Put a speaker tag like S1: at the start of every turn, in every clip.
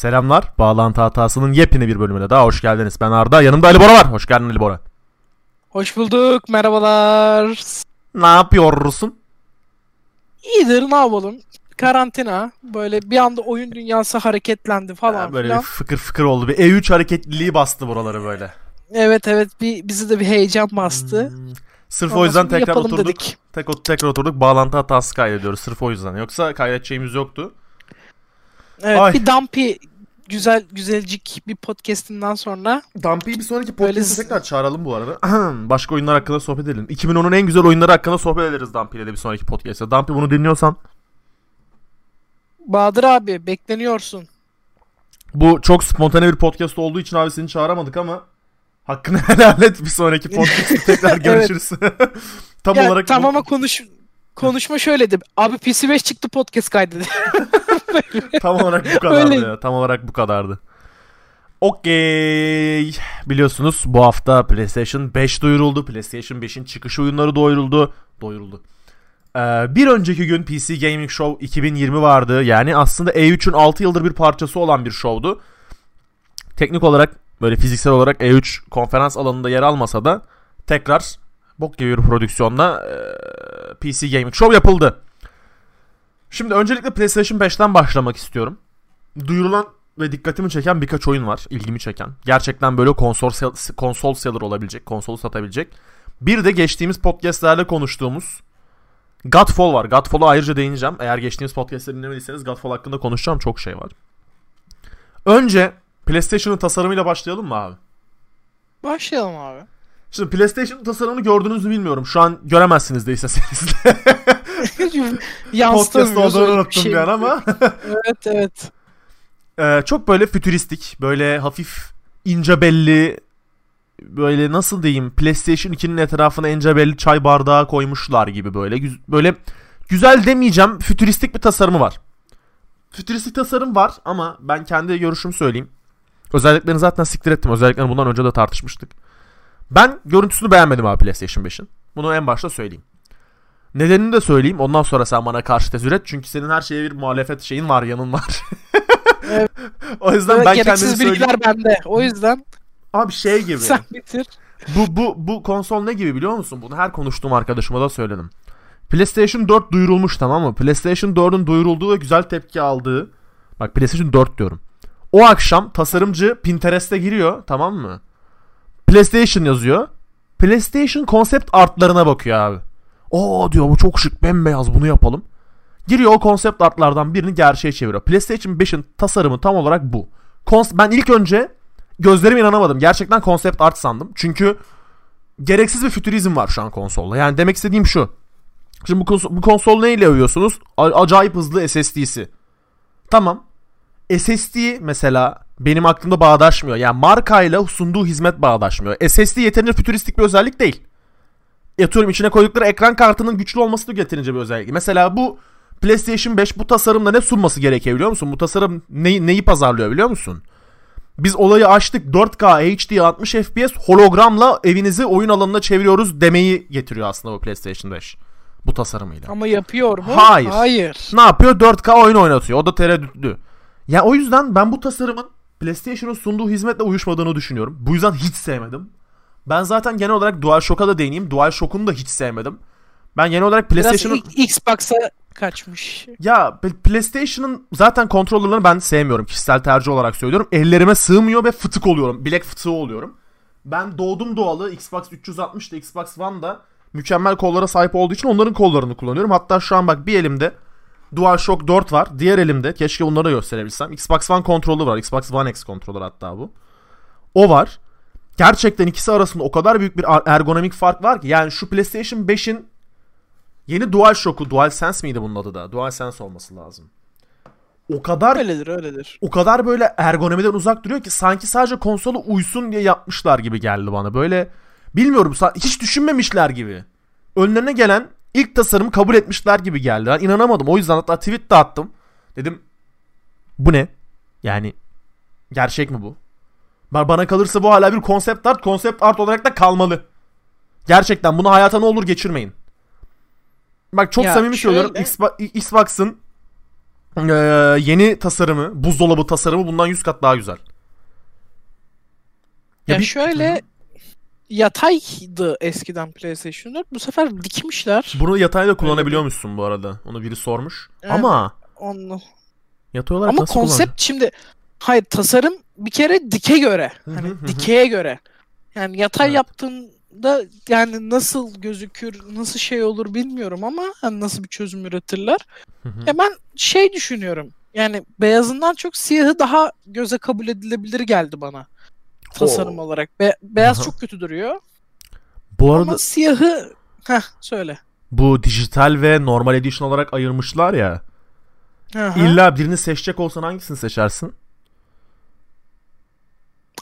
S1: Selamlar. Bağlantı hatasının yepyeni bir bölümüne daha hoş geldiniz. Ben Arda. Yanımda Ali Bora var. Hoş geldin Ali Bora.
S2: Hoş bulduk. Merhabalar.
S1: Ne yapıyorsun?
S2: İyidir ne yapalım? Karantina. Böyle bir anda oyun dünyası hareketlendi falan
S1: Ha, böyle
S2: filan.
S1: bir fıkır fıkır oldu. Bir E3 hareketliliği bastı buraları böyle.
S2: Evet evet bir, bizi de bir heyecan bastı.
S1: Hmm. Sırf
S2: Ondan
S1: o yüzden tekrar oturduk.
S2: dedik.
S1: Tek, tekrar oturduk. Bağlantı hatası kaydediyoruz. Sırf o yüzden. Yoksa kaydedeceğimiz yoktu.
S2: Evet
S1: Ay.
S2: bir Dumpy güzel güzelcik bir podcastinden sonra
S1: Dumpy'yi bir sonraki
S2: Böyle s-
S1: tekrar çağıralım bu arada. Başka oyunlar hakkında sohbet edelim. 2010'un en güzel oyunları hakkında sohbet ederiz Dumpy'yle de bir sonraki podcast'te. Dumpy bunu dinliyorsan
S2: Bahadır abi bekleniyorsun.
S1: Bu çok spontane bir podcast olduğu için abi seni çağıramadık ama hakkını helal et bir sonraki podcast'te tekrar görüşürüz. Tam
S2: Ya,
S1: olarak
S2: tamam
S1: bu-
S2: konuş konuşma şöyledi. Abi PC5 çıktı podcast kaydetti.
S1: tam olarak bu kadardı
S2: Öyle.
S1: ya. Tam olarak bu kadardı. Okey. Biliyorsunuz bu hafta PlayStation 5 duyuruldu. PlayStation 5'in çıkış oyunları duyuruldu. Doyuruldu. Ee, bir önceki gün PC Gaming Show 2020 vardı. Yani aslında E3'ün 6 yıldır bir parçası olan bir şovdu. Teknik olarak böyle fiziksel olarak E3 konferans alanında yer almasa da tekrar bok gibi bir prodüksiyonla e, PC Gaming Show yapıldı. Şimdi öncelikle PlayStation 5'ten başlamak istiyorum. Duyurulan ve dikkatimi çeken birkaç oyun var. ilgimi çeken. Gerçekten böyle konsol, konsol seller olabilecek. Konsolu satabilecek. Bir de geçtiğimiz podcastlerde konuştuğumuz Godfall var. Godfall'a ayrıca değineceğim. Eğer geçtiğimiz podcastleri dinlemediyseniz Godfall hakkında konuşacağım çok şey var. Önce PlayStation'ın tasarımıyla başlayalım mı abi?
S2: Başlayalım abi.
S1: Şimdi PlayStation tasarımını gördüğünüzü bilmiyorum. Şu an göremezsiniz de isteseniz de. Podcast olduğunu unuttum
S2: şey.
S1: bir an ama.
S2: Evet evet.
S1: Ee, çok böyle fütüristik, böyle hafif ince belli, böyle nasıl diyeyim PlayStation 2'nin etrafına ince belli çay bardağı koymuşlar gibi böyle. Güz- böyle güzel demeyeceğim, fütüristik bir tasarımı var. Fütüristik tasarım var ama ben kendi görüşümü söyleyeyim. Özelliklerini zaten siktir ettim. Özelliklerini bundan önce de tartışmıştık. Ben görüntüsünü beğenmedim abi PlayStation 5'in. Bunu en başta söyleyeyim. Nedenini de söyleyeyim. Ondan sonra sen bana karşı tezür et. Çünkü senin her şeye bir muhalefet şeyin var, yanın var.
S2: Evet.
S1: o yüzden
S2: Evet,
S1: ben kendimi söyleyeyim.
S2: bilgiler bende. O yüzden
S1: Abi şey gibi.
S2: sen bitir.
S1: bu bu bu konsol ne gibi biliyor musun? Bunu her konuştuğum arkadaşıma da söyledim. PlayStation 4 duyurulmuş tamam mı? PlayStation 4'ün duyurulduğu ve güzel tepki aldığı. Bak PlayStation 4 diyorum. O akşam tasarımcı Pinterest'e giriyor tamam mı? PlayStation yazıyor. PlayStation konsept artlarına bakıyor abi. Oo diyor bu çok şık bembeyaz bunu yapalım. Giriyor o konsept artlardan birini gerçeğe çeviriyor. PlayStation 5'in tasarımı tam olarak bu. Kons- ben ilk önce gözlerime inanamadım. Gerçekten konsept art sandım. Çünkü gereksiz bir fütürizm var şu an konsolda. Yani demek istediğim şu. Şimdi bu, kons- bu konsol neyle övüyorsunuz? A- acayip hızlı SSD'si. Tamam. SSD mesela benim aklımda bağdaşmıyor. Yani markayla sunduğu hizmet bağdaşmıyor. SSD yeterince fütüristik bir özellik değil. Yatıyorum içine koydukları ekran kartının güçlü olması da yeterince bir özellik. Mesela bu PlayStation 5 bu tasarımda ne sunması gerekiyor biliyor musun? Bu tasarım neyi, neyi pazarlıyor biliyor musun? Biz olayı açtık 4K HD 60 FPS hologramla evinizi oyun alanına çeviriyoruz demeyi getiriyor aslında bu PlayStation 5. Bu tasarımıyla.
S2: Ama yapıyor mu?
S1: Hayır.
S2: Hayır.
S1: Ne yapıyor? 4K oyun oynatıyor. O da tereddütlü. Ya o yüzden ben bu tasarımın PlayStation'ın sunduğu hizmetle uyuşmadığını düşünüyorum. Bu yüzden hiç sevmedim. Ben zaten genel olarak DualShock'a da değineyim. DualShock'unu da hiç sevmedim. Ben genel olarak PlayStation'ın...
S2: Xbox'a kaçmış.
S1: Ya PlayStation'ın zaten kontrollerlerini ben sevmiyorum. Kişisel tercih olarak söylüyorum. Ellerime sığmıyor ve fıtık oluyorum. Bilek fıtığı oluyorum. Ben doğdum doğalı Xbox 360'da Xbox One'da mükemmel kollara sahip olduğu için onların kollarını kullanıyorum. Hatta şu an bak bir elimde DualShock 4 var. Diğer elimde keşke bunları da gösterebilsem. Xbox One kontrolü var. Xbox One X kontrolü hatta bu. O var. Gerçekten ikisi arasında o kadar büyük bir er- ergonomik fark var ki. Yani şu PlayStation 5'in yeni DualShock'u DualSense miydi bunun adı da? DualSense olması lazım. O kadar
S2: Öyledir öyledir.
S1: o kadar böyle ergonomiden uzak duruyor ki sanki sadece konsola uysun diye yapmışlar gibi geldi bana. Böyle bilmiyorum hiç düşünmemişler gibi. Önlerine gelen ilk tasarımı kabul etmişler gibi geldi. Ben inanamadım. O yüzden hatta tweet de attım. Dedim bu ne? Yani gerçek mi bu? Ba- Bana kalırsa bu hala bir konsept art. Konsept art olarak da kalmalı. Gerçekten bunu hayata ne olur geçirmeyin. Bak çok
S2: Ya
S1: samimi söylüyorum. Xbox'ın Ee, yeni tasarımı, buzdolabı tasarımı bundan 100 kat daha güzel.
S2: Ya,
S1: bir-
S2: şöyle yataydı eskiden PlayStation 4. Bu sefer dikmişler.
S1: Bunu yatayda kullanabiliyormuşsun bu arada. Onu biri sormuş.
S2: Evet.
S1: Ama
S2: Onu.
S1: yatay olarak
S2: Ama
S1: nasıl
S2: konsept şimdi hayır tasarım bir kere dike göre. Hani dikeye göre. Yani yatay
S1: Evet.
S2: yaptığında yani nasıl gözükür, nasıl şey olur bilmiyorum ama hani nasıl bir çözüm üretirler. Ya ben şey düşünüyorum. Yani beyazından çok siyahı daha göze kabul edilebilir geldi bana. Tasarım
S1: Oo.
S2: olarak. Be- beyaz
S1: Aha.
S2: çok kötü duruyor.
S1: Bu arada
S2: Ama siyahı Heh söyle.
S1: bu dijital ve normal edition olarak ayırmışlar ya.
S2: Hı.
S1: İlla birini seçecek olsan hangisini seçersin?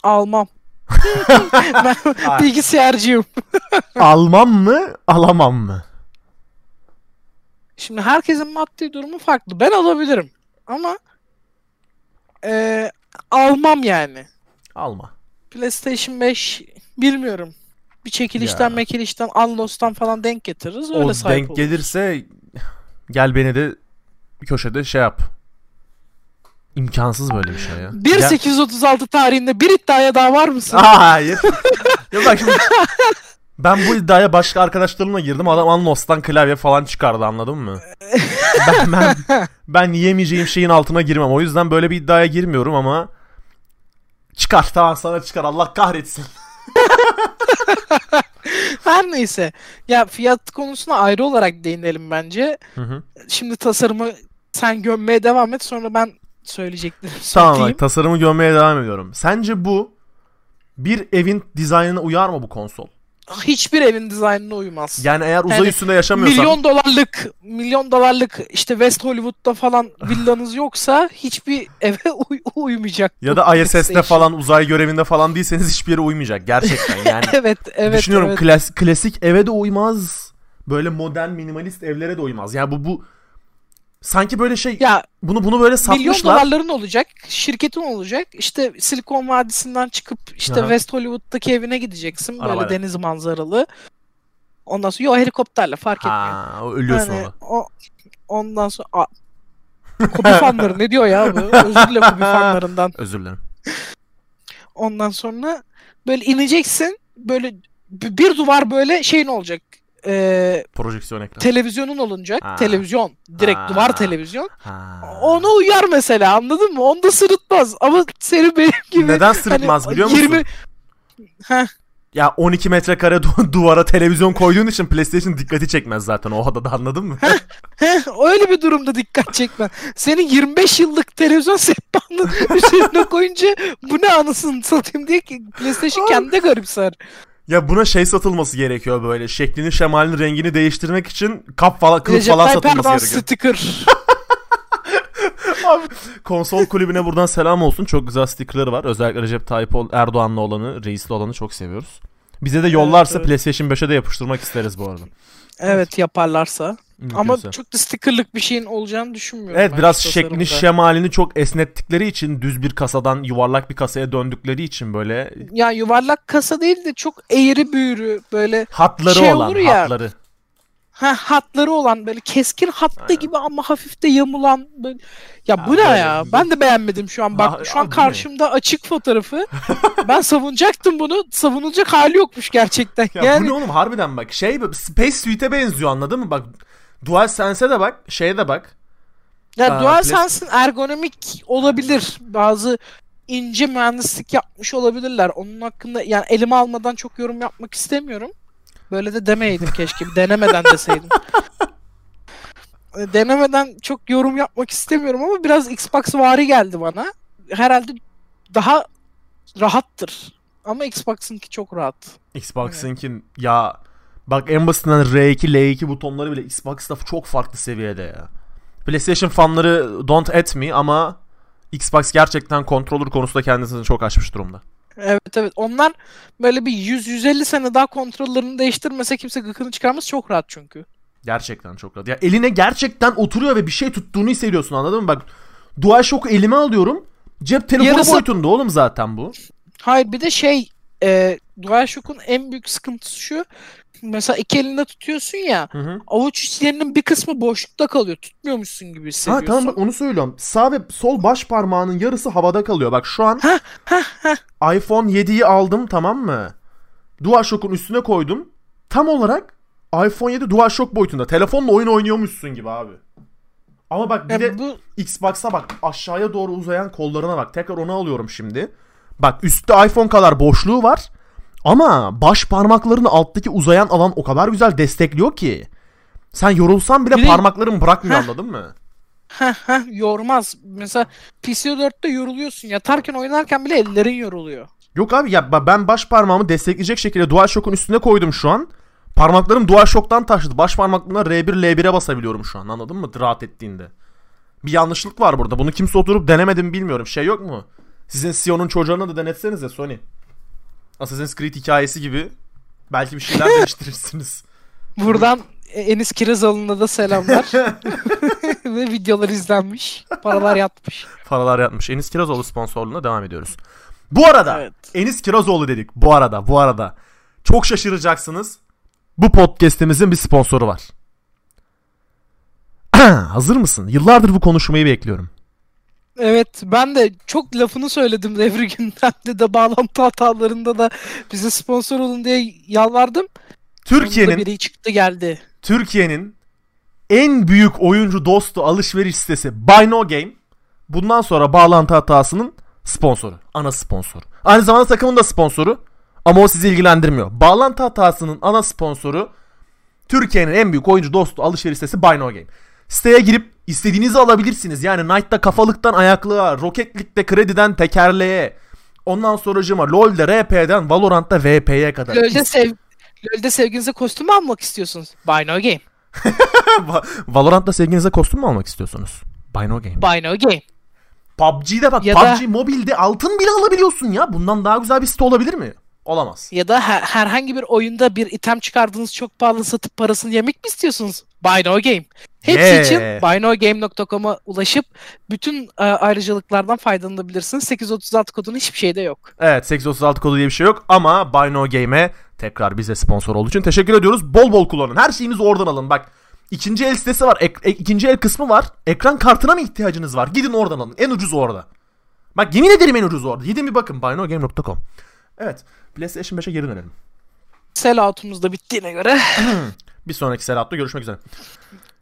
S2: Almam. ben
S1: Ay.
S2: bilgisayarcıyım.
S1: Almam mı, alamam mı?
S2: Şimdi herkesin maddi durumu farklı. Ben alabilirim. Ama eee, almam yani.
S1: Alma.
S2: PlayStation 5 bilmiyorum. Bir çekilişten
S1: Ya.
S2: mekilişten Unlost'tan falan denk getiririz. Öyle
S1: o
S2: sahip
S1: denk
S2: oluruz.
S1: gelirse gel beni de köşede şey yap. İmkansız böyle bir şey ya.
S2: 1836 tarihinde bir iddiaya daha var mısın?
S1: Hayır. ya bak şimdi ben bu iddiaya başka arkadaşlarımla girdim. Adam Unlost'tan klavye falan çıkardı anladın mı? ben, ben, ben yiyemeyeceğim şeyin altına girmem. O yüzden böyle bir iddiaya girmiyorum ama çıkar tamam sana çıkar Allah kahretsin.
S2: Her neyse. Ya fiyat konusuna ayrı olarak değinelim bence.
S1: Hı hı.
S2: Şimdi tasarımı sen gömmeye devam et sonra ben söyleyeceklerimi
S1: Tamam bak tasarımı görmeye devam ediyorum. Sence bu bir evin dizaynına uyar mı bu konsol?
S2: Hiçbir evin dizaynına uymaz.
S1: Yani eğer uzay
S2: Yani
S1: üstünde yaşamıyorsan
S2: milyon dolarlık milyon dolarlık işte West Hollywood'da falan villanız yoksa hiçbir eve uy- uymayacak.
S1: ya da ISS'te falan uzay görevinde falan değilseniz hiçbir yere uymayacak gerçekten yani.
S2: Evet evet
S1: Düşünüyorum
S2: evet.
S1: klas- klasik eve de uymaz. Böyle modern minimalist evlere de uymaz. Yani bu bu sanki böyle şey
S2: Ya
S1: bunu bunu böyle
S2: milyon
S1: satmışlar.
S2: dolarların olacak, şirketin olacak. İşte Silikon Vadisi'nden çıkıp işte
S1: Aha.
S2: West Hollywood'daki evine gideceksin böyle
S1: Arabayla.
S2: deniz manzaralı. Ondan sonra yo helikopterle fark etmiyor.
S1: Ha, o ölüyorsun
S2: Yani
S1: orada.
S2: o ondan sonra Kobi fanları ne diyor ya bu? Özür dilerim Kobi fanlarından.
S1: Özür dilerim.
S2: Ondan sonra böyle ineceksin. Böyle bir duvar böyle şeyin olacak. Ee,
S1: Projeksiyon ekranı.
S2: televizyonun olacak.
S1: Ha.
S2: Televizyon. Direkt
S1: Ha.
S2: duvar televizyon.
S1: Ha.
S2: Ona uyar mesela anladın mı? Onda sırıtmaz. Ama senin benim gibi
S1: Neden sırıtmaz
S2: hani
S1: biliyor musun?
S2: 20 Heh,
S1: Ya 12 metrekare du- duvara televizyon koyduğun için PlayStation dikkati çekmez zaten o odada anladın mı?
S2: heh, öyle bir durumda dikkat çekme. Senin 25 yıllık televizyon sehpanın üzerine koyunca bu ne anasını satayım diye ki PlayStation kendi garipser.
S1: Ya buna şey satılması gerekiyor böyle şeklini şemalini rengini değiştirmek için kap falan kılıf
S2: Recep
S1: falan
S2: Tayyip
S1: satılması
S2: Erdoğan
S1: gerekiyor.
S2: sticker.
S1: Abi, konsol kulübüne buradan selam olsun. Çok güzel stickerları var. Özellikle Recep Tayyip Erdoğan'la olanı, reisli olanı çok seviyoruz. Bize de yollarsa
S2: evet.
S1: PlayStation 5'e de yapıştırmak isteriz bu arada.
S2: Evet yaparlarsa. Ama
S1: Mümkünse.
S2: çok da stickerlık bir şeyin olacağını düşünmüyorum.
S1: Evet
S2: ben
S1: biraz şeklini şemalini çok esnettikleri için düz bir kasadan yuvarlak bir kasaya döndükleri için böyle
S2: Ya yuvarlak kasa değil de çok eğri büğrü böyle
S1: hatları
S2: Şey
S1: olan
S2: olur ya,
S1: hatları.
S2: ha hatları olan böyle keskin hatta
S1: Aynen.
S2: gibi ama hafif de yamulan böyle. Ya bu
S1: Ya
S2: ne
S1: böyle-
S2: ya? Ben de beğenmedim şu an. Bak
S1: Ha,
S2: şu an
S1: bu ne?
S2: karşımda açık fotoğrafı. ben savunacaktım bunu. Savunulacak hali yokmuş gerçekten.
S1: Ya
S2: yani
S1: bu ne oğlum harbiden bak şey Space Suite'e benziyor anladın mı? Bak DualSense'e de bak şeye de bak.
S2: ya
S1: Aa,
S2: DualSense'in ergonomik olabilir. Bazı ince mühendislik yapmış olabilirler. Onun hakkında yani elime almadan çok yorum yapmak istemiyorum. Böyle de demeyeydim keşke. Denemeden deseydim. Denemeden çok yorum yapmak istemiyorum ama biraz Xbox vari geldi bana. Herhalde daha rahattır. Ama Xbox'ınki çok rahat.
S1: Xbox'ınkin ya bak en basitinden R2 L2 butonları bile Xbox'ta çok farklı seviyede ya. PlayStation fanları don't at me ama Xbox gerçekten controller konusunda kendisini çok aşmış durumda.
S2: Evet evet. Onlar böyle bir 100-150 sene daha kontrollerini değiştirmese kimse gıkını çıkarmaz. Çok rahat çünkü.
S1: Gerçekten çok rahat. Ya eline gerçekten oturuyor ve bir şey tuttuğunu hissediyorsun anladın mı? Bak DualShock'u elime alıyorum. Cep telefonu
S2: Yarısı-
S1: boyutunda oğlum zaten bu.
S2: Hayır bir de şey e, DualShock'un en büyük sıkıntısı şu. Mesela iki elinde tutuyorsun ya.
S1: Hı hı.
S2: Avuç içlerinin bir kısmı boşlukta kalıyor. Tutmuyormuşsun gibi
S1: Ha
S2: hissediyorsun.
S1: tamam bak onu söylüyorum. Sağ ve sol baş parmağının yarısı havada kalıyor. Bak şu an iPhone 7'yi aldım tamam mı? DualShock'un üstüne koydum. Tam olarak iPhone 7 DualShock boyutunda. Telefonla oyun oynuyormuşsun gibi abi. Ama bak bir
S2: Ya
S1: de
S2: bu
S1: Xbox'a bak aşağıya doğru uzayan kollarına bak. Tekrar onu alıyorum şimdi. Bak üstte iPhone kadar boşluğu var. Ama baş parmaklarını alttaki uzayan alan o kadar güzel destekliyor ki. Sen yorulsan bile
S2: Bir de-
S1: parmakların bırakmıyor
S2: Heh.
S1: anladın mı?
S2: heh, heh, yormaz. Mesela PC4'te yoruluyorsun. Yatarken oynarken bile ellerin yoruluyor.
S1: Yok abi ya ben baş parmağımı destekleyecek şekilde DualShock'un üstüne koydum şu an. Parmaklarım DualShock'tan taşıdı. Baş parmaklarına R1 L1'e basabiliyorum şu an anladın mı? Rahat ettiğinde. Bir yanlışlık var burada. Bunu kimse oturup denemedi mi bilmiyorum. Şey yok mu? Sizin CEO'nun çocuğuna da denetsenize Sony. Assassin's Creed hikayesi gibi. Belki bir şeyler değiştirirsiniz.
S2: Buradan e, Enis Kirazoğlu'na da selamlar. Ve videolar izlenmiş. Paralar yatmış.
S1: Paralar yatmış. Enis Kirazoğlu sponsorluğuna devam ediyoruz. Bu arada
S2: Evet.
S1: Enis Kirazoğlu dedik. Bu arada bu arada. Çok şaşıracaksınız. Bu podcast'imizin bir sponsoru var. Hazır mısın? Yıllardır bu konuşmayı bekliyorum.
S2: Evet ben de çok lafını söyledim devri gündemde de bağlantı hatalarında da bize sponsor olun diye yalvardım.
S1: Türkiye'nin
S2: biri çıktı geldi.
S1: Türkiye'nin en büyük oyuncu dostu alışveriş sitesi Buy No Game bundan sonra bağlantı hatasının sponsoru. Ana sponsoru. Aynı zamanda takımın da sponsoru. Ama o sizi ilgilendirmiyor. Bağlantı hatasının ana sponsoru Türkiye'nin en büyük oyuncu dostu alışveriş sitesi Buy No Game. Siteye girip istediğinizi alabilirsiniz. Yani Knight'ta kafalıktan ayaklığa, Rocket League'de krediden tekerleğe, ondan sonracıma LoL'de RP'den Valorant'ta VP'ye kadar.
S2: LoL'de, sev LoL'de sevginize kostüm mü almak istiyorsunuz? Buy no game.
S1: Va- Valorant'ta sevginize kostüm mü almak istiyorsunuz? Buy No Game.
S2: Buy no game.
S1: PUBG'de bak
S2: Ya
S1: PUBG
S2: da-
S1: mobilde altın bile alabiliyorsun ya. Bundan daha güzel bir site olabilir mi? Olamaz.
S2: Ya da her- herhangi bir oyunda bir item çıkardığınız çok pahalı satıp parasını yemek mi istiyorsunuz? Buy no game. Hepsi
S1: Yeah.
S2: için buynogame.com'a ulaşıp bütün e, ayrıcalıklardan faydalanabilirsiniz. 836 kodun hiçbir şeyde yok.
S1: Evet 836 kodu diye bir şey yok ama Buy No Game'e tekrar bize sponsor olduğu için teşekkür ediyoruz. Bol bol kullanın. Her şeyinizi oradan alın. Bak ikinci el sitesi var. Ek- ek- ikinci el kısmı var. Ekran kartına mı ihtiyacınız var? Gidin oradan alın. En ucuz orada. Bak yemin ederim en ucuz orada. Gidin bir bakın. buynogame.com Evet. PlayStation 5'e geri dönelim.
S2: Selloutumuz da bittiğine göre
S1: Bir sonraki selatta görüşmek üzere.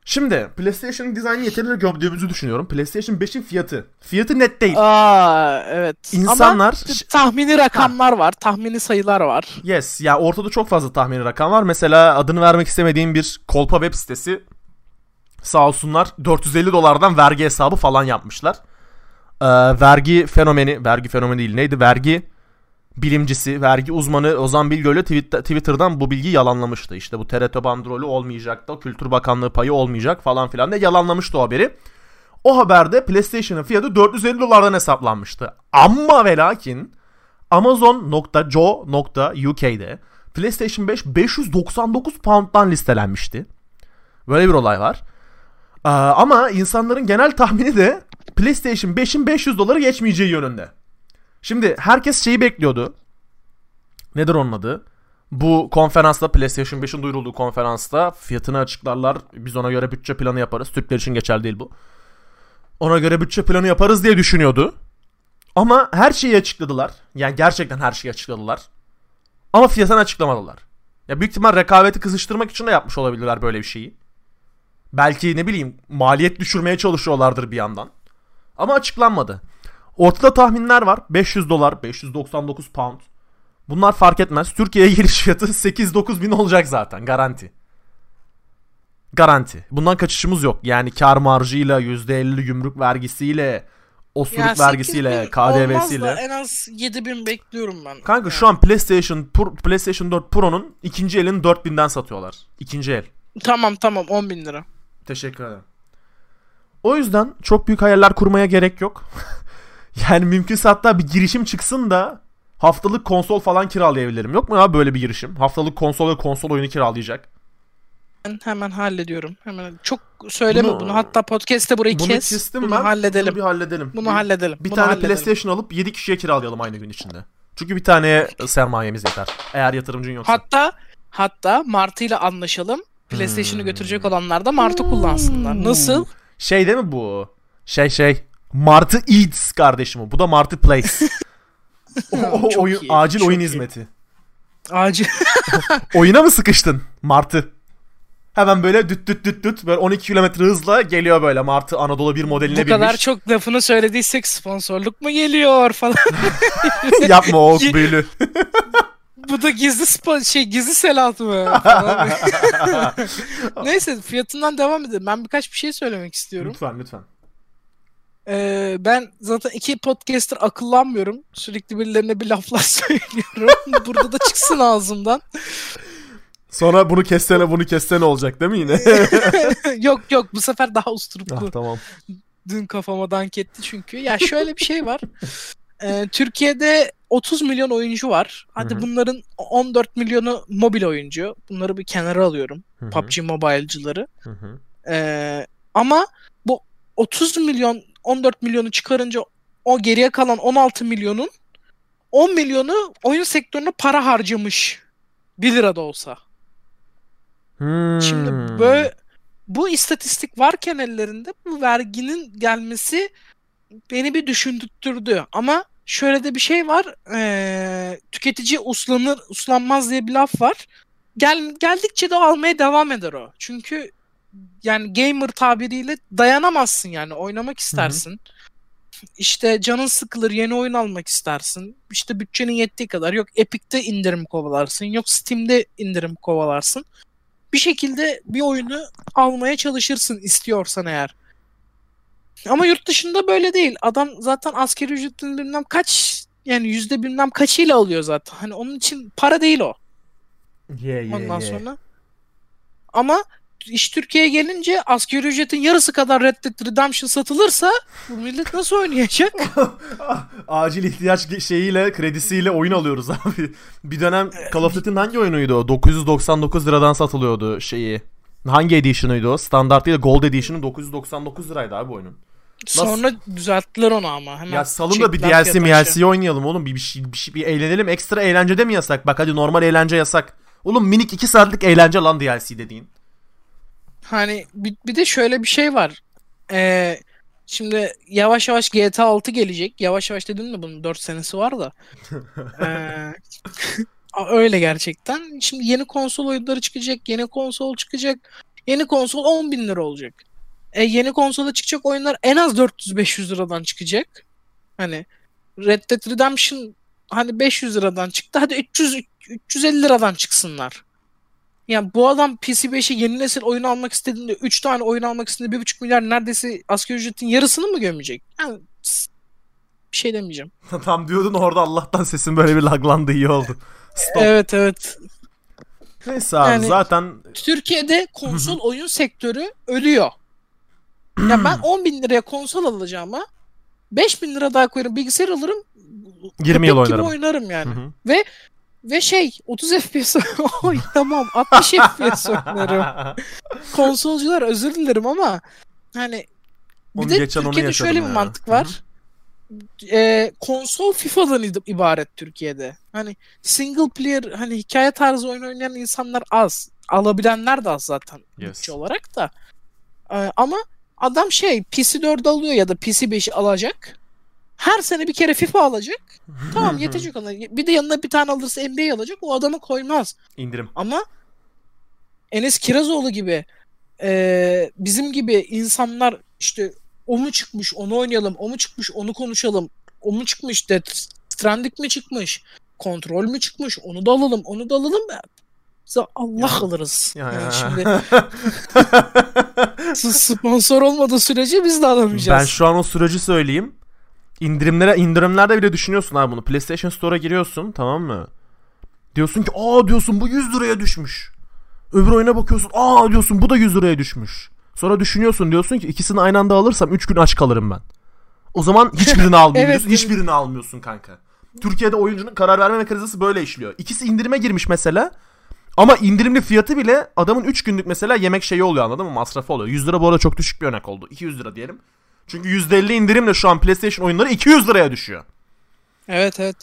S1: Şimdi PlayStation'ın dizaynı yeterince gördüğümüzü düşünüyorum. PlayStation 5'in fiyatı. Fiyatı net değil.
S2: Aa evet.
S1: İnsanlar-
S2: Ama tahmini rakamlar var, tahmini sayılar var.
S1: Yes. Ya ortada çok fazla tahmini rakam var. Mesela adını vermek istemediğim bir kolpa web sitesi sağ olsunlar 450 dolardan vergi hesabı falan yapmışlar. Ee, vergi fenomeni, vergi fenomeni değil neydi? Vergi bilimcisi, vergi uzmanı Ozan Bilgöl'ü Twitter'dan bu bilgiyi yalanlamıştı. İşte bu TRT bandrolü olmayacak da Kültür Bakanlığı payı olmayacak falan filan diye yalanlamıştı o haberi. O haberde PlayStation'ın fiyatı 450 dolardan hesaplanmıştı. Ama ve lakin Amazon.co.uk'de PlayStation 5 599 pound'dan listelenmişti. Böyle bir olay var. Ee, ama insanların genel tahmini de PlayStation 5'in 500 doları geçmeyeceği yönünde. Şimdi herkes şeyi bekliyordu. Nedir onun adı? Bu konferansta PlayStation 5'in duyurulduğu konferansta fiyatını açıklarlar. Biz ona göre bütçe planı yaparız. Türkler için geçerli değil bu. Ona göre bütçe planı yaparız diye düşünüyordu. Ama her şeyi açıkladılar. Yani gerçekten her şeyi açıkladılar. Ama fiyatını açıklamadılar. Ya büyük ihtimal rekabeti kızıştırmak için de yapmış olabilirler böyle bir şeyi. Belki ne bileyim maliyet düşürmeye çalışıyorlardır bir yandan. Ama açıklanmadı. Ortada tahminler var. 500 dolar, 599 pound. Bunlar fark etmez. Türkiye'ye giriş fiyatı 8-9 bin olacak zaten. Garanti. Garanti. Bundan kaçışımız yok. Yani kar marjıyla, %50 gümrük vergisiyle, osuruk
S2: Yani
S1: vergisiyle,
S2: 8.000 olmaz da
S1: KDV'siyle.
S2: en az 7000 bekliyorum ben.
S1: Kanka şu an PlayStation Pro- PlayStation 4 Pro'nun ikinci elini 4000'den satıyorlar. İkinci el.
S2: Tamam tamam 10 bin lira.
S1: Teşekkür ederim. O yüzden çok büyük hayaller kurmaya gerek yok. yani mümkünse hatta bir girişim çıksın da haftalık konsol falan kiralayabilirim. Yok mu ya böyle bir girişim? Haftalık konsol ve konsol oyunu kiralayacak.
S2: Ben hemen hallediyorum. Hemen çok söyleme
S1: Bunu-
S2: bunu. Hatta podcast'te burayı
S1: Bunu
S2: kes.
S1: kestim
S2: bunu
S1: ben.
S2: halledelim.
S1: Bunu bir halledelim.
S2: Bunu
S1: Bir-
S2: halledelim.
S1: Bir
S2: Bunu
S1: tane
S2: halledelim.
S1: PlayStation alıp 7 kişiye kiralayalım aynı gün içinde. Çünkü bir tane sermayemiz yeter. Eğer yatırımcın yoksa.
S2: Hatta Hatta Martı ile anlaşalım. PlayStation'ı götürecek olanlar da Martı kullansınlar. Nasıl?
S1: Şey değil mi bu? Şey şey. Martı Eats kardeşim o. Bu da Martı Place. o, o-
S2: Çok
S1: oyun-
S2: iyi,
S1: acil
S2: çok
S1: oyun
S2: iyi.
S1: hizmeti.
S2: Acil.
S1: Oyuna mı sıkıştın Martı? Hemen böyle düt düt düt düt böyle 12 kilometre hızla geliyor böyle Martı Anadolu bir modeline
S2: Bu kadar
S1: binmiş.
S2: çok lafını söylediysek sponsorluk mu geliyor falan.
S1: Yapma o büyülü.
S2: Bu da gizli spo- şey gizli selat mı? Falan. Neyse fiyatından devam edelim. Ben birkaç bir şey söylemek istiyorum.
S1: lütfen lütfen.
S2: Ee, ben zaten iki podcaster akıllanmıyorum. Sürekli birilerine bir laflar söylüyorum. Burada da çıksın ağzımdan.
S1: Sonra bunu kessene bunu kessene olacak değil mi yine?
S2: yok yok bu sefer daha usturuplu.
S1: ah, tamam.
S2: Dün kafama dank etti çünkü. Ya şöyle bir şey var. Ee, Türkiye'de 30 milyon oyuncu var. Hadi
S1: Hı hı.
S2: bunların 14 milyonu mobil oyuncu. Bunları bir kenara alıyorum.
S1: Hı hı,
S2: PUBG Mobile'cıları. Ee, ama bu 30 milyon 14 milyonu çıkarınca o geriye kalan 16 milyonun 10 milyonu oyun sektörüne para harcamış. 1 lira da olsa. Şimdi
S1: Hmm.
S2: böyle bu istatistik varken ellerinde bu verginin gelmesi beni bir düşündürttürdü. Ama şöyle de bir şey var. eee, tüketici uslanır uslanmaz diye bir laf var. Gel, geldikçe de almaya devam eder o. Çünkü yani gamer tabiriyle dayanamazsın yani oynamak istersin. İşte canın sıkılır yeni oyun almak istersin. İşte bütçenin yettiği kadar yok Epic'te indirim kovalarsın yok Steam'de indirim kovalarsın. Bir şekilde bir oyunu almaya çalışırsın istiyorsan eğer. Ama yurt dışında böyle değil. Adam zaten askeri ücretin bilmem kaç yani yüzde bilmem kaçıyla alıyor zaten. Hani onun için para değil o.
S1: Ye, ye,
S2: Ondan
S1: ye.
S2: sonra. Ama iş Türkiye'ye gelince asgari ücretin yarısı kadar Red Dead Redemption satılırsa bu millet nasıl oynayacak?
S1: Acil ihtiyaç şeyiyle kredisiyle oyun alıyoruz abi. Bir dönem Call of Duty'nin hangi oyunuydu o? 999 liradan satılıyordu şeyi. Hangi edition'ıydı o? Standart değil de Gold Edition'ın 999 liraydı abi oyunun.
S2: Sonra düzelttiler onu ama. Hemen
S1: Ya salın da bir DLC. MLC oynayalım oğlum. Bir, bir, şey, bir, şey, bir eğlenelim. Ekstra eğlencede mi yasak? Bak hadi normal eğlence yasak. Oğlum minik 2 saatlik eğlence lan DLC dediğin.
S2: Hani bir, bir de şöyle bir şey var. Ee, şimdi yavaş yavaş GTA 6 gelecek. Yavaş yavaş dedim mi bunun 4 senesi var da. Ee, öyle gerçekten. Şimdi yeni konsol oyunları çıkacak. Yeni konsol çıkacak. Yeni konsol 10 bin lira olacak. E, yeni konsola çıkacak oyunlar en az 400-500 liradan çıkacak. Hani Red Dead Redemption hani 500 liradan çıktı. Hadi 300 350 liradan çıksınlar. Yani bu adam PC5'e yeni nesil oyun almak istediğinde 3 tane oyun almak istediğinde 1,5 milyar neredeyse asgari ücretin yarısını mı gömecek? Yani bir şey demeyeceğim.
S1: Tam diyordun orada Allah'tan sesin böyle bir laglandı iyi oldu. Stop.
S2: Evet evet.
S1: Neyse abi
S2: Yani-
S1: zaten
S2: Türkiye'de konsol oyun sektörü ölüyor. ya ben 10 bin liraya konsol alacağıma 5 bin lira daha koyarım bilgisayar alırım.
S1: 20 yıl oynarım.
S2: oynarım yani.
S1: Hı hı.
S2: Ve şey 30 FPS Oy tamam 60 FPS oynarım. Konsolcular özür dilerim ama hani bir
S1: Onu
S2: de
S1: geçen
S2: Türkiye'de şöyle bir
S1: ya.
S2: mantık
S1: Hı
S2: var. Ee, konsol FIFA'dan ibaret Türkiye'de. Hani single player hani hikaye tarzı oyun oynayan insanlar az. Alabilenler de az zaten
S1: Yes.
S2: olarak da. Ee, ama adam şey PC 4 alıyor ya da PC 5'i alacak. Her sene bir kere FIFA alacak. Tamam yetecek ona. Bir de yanına bir tane alırsa NBA alacak. O adamı koymaz.
S1: İndirim.
S2: Ama Enes Kirazoğlu gibi e, bizim gibi insanlar işte o mu çıkmış onu oynayalım, o mu çıkmış onu konuşalım, o mu çıkmış Death Stranding mi çıkmış, kontrol mü çıkmış onu da alalım, onu da alalım. Biz Allah
S1: Ya.
S2: alırız.
S1: Ya,
S2: Yani
S1: ya.
S2: şimdi sponsor olmadığı sürece biz de alamayacağız.
S1: ben şu an o süreci söyleyeyim. İndirimlere indirimlerde bile düşünüyorsun abi bunu. PlayStation Store'a giriyorsun tamam mı? Diyorsun ki aa diyorsun bu 100 liraya düşmüş. Öbür oyuna bakıyorsun aa diyorsun bu da 100 liraya düşmüş. Sonra düşünüyorsun diyorsun ki ikisini aynı anda alırsam 3 gün aç kalırım ben. O zaman hiçbirini almıyorsun.
S2: Evet, evet.
S1: hiçbirini almıyorsun kanka. Türkiye'de oyuncunun karar verme mekanizması böyle işliyor. İkisi indirime girmiş mesela. Ama indirimli fiyatı bile adamın 3 günlük mesela yemek şeyi oluyor anladın mı? Masrafı oluyor. 100 lira bu arada çok düşük bir örnek oldu. 200 lira diyelim. Çünkü %50 indirimle şu an PlayStation oyunları 200 liraya düşüyor.
S2: Evet evet.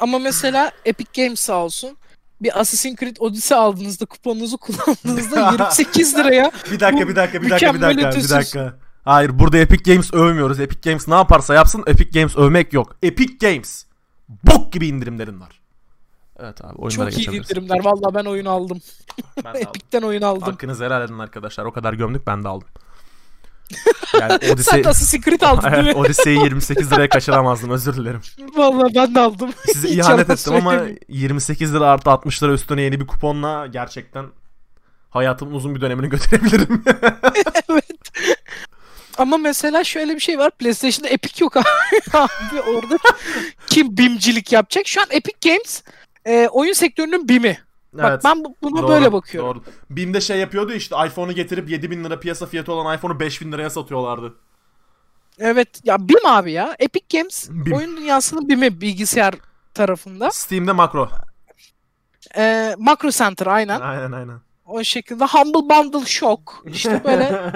S2: Ama mesela Epic Games sağ olsun bir Assassin's Creed Odyssey aldığınızda kuponunuzu kullandığınızda 28 liraya
S1: bir dakika bir dakika bir dakika bir dakika bir dakika. Hayır burada Epic Games övmüyoruz. Epic Games ne yaparsa yapsın Epic Games övmek yok. Epic Games bok gibi indirimlerin var. Evet abi oyunlara
S2: çok iyi indirimler. Vallahi ben oyun aldım.
S1: Ben de aldım.
S2: Epic'ten oyun aldım.
S1: Hakkınızı helal edin arkadaşlar. O kadar gömdük ben de aldım. Yani
S2: Sen
S1: Odyssey...
S2: de Assassin's Creed aldın değil mi?
S1: Odyssey'i 28 liraya kaçıramazdım özür dilerim.
S2: Vallahi ben de aldım.
S1: Size
S2: Hiç
S1: ihanet ettim ama
S2: söylemeyeyim.
S1: 28 lira artı 60 lira üstüne yeni bir kuponla gerçekten hayatımın uzun bir dönemini götürebilirim.
S2: evet. Ama mesela şöyle bir şey var. PlayStation'da Epic yok abi. abi orada kim bimcilik yapacak? Şu an Epic Games e, oyun sektörünün bimi. Bak ben bu- buna
S1: Doğru,
S2: böyle bakıyorum.
S1: Doğru. BİM'de şey yapıyordu işte iPhone'u getirip 7000 lira piyasa fiyatı olan iPhone'u 5000 liraya satıyorlardı.
S2: Evet ya BIM abi ya. Epic Games
S1: BIM.
S2: oyun dünyasının BIM'i bilgisayar tarafında.
S1: Steam'de makro.
S2: E, Macro Center aynen.
S1: Aynen aynen.
S2: O şekilde Humble Bundle Shock. İşte böyle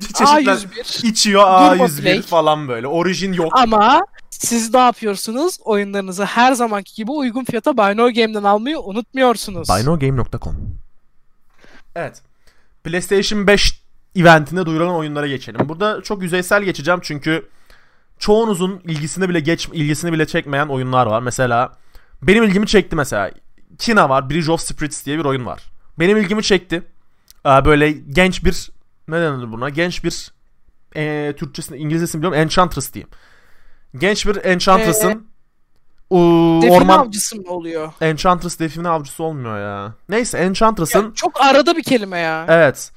S1: Çeşitler
S2: A101.
S1: içiyor
S2: Durma
S1: A101
S2: Play.
S1: falan böyle. Orijin yok.
S2: Ama siz ne yapıyorsunuz? Oyunlarınızı her zamanki gibi uygun fiyata No Game'den almayı unutmuyorsunuz.
S1: BuyNoGame.com Evet. PlayStation 5 eventinde duyurulan oyunlara geçelim. Burada çok yüzeysel geçeceğim çünkü çoğunuzun ilgisini bile geç ilgisini bile çekmeyen oyunlar var. Mesela benim ilgimi çekti mesela. Kina var. Bridge of Spirits diye bir oyun var. Benim ilgimi çekti. Ee, böyle genç bir ne denir buna? Genç bir e, Türkçesini İngilizcesini biliyorum. Enchantress diyeyim. Genç bir Enchantress'ın
S2: Define
S1: orman
S2: avcısı mı oluyor?
S1: Enchantress define avcısı olmuyor ya. Neyse Enchantress'ın
S2: Ya, çok arada bir kelime ya.
S1: evet.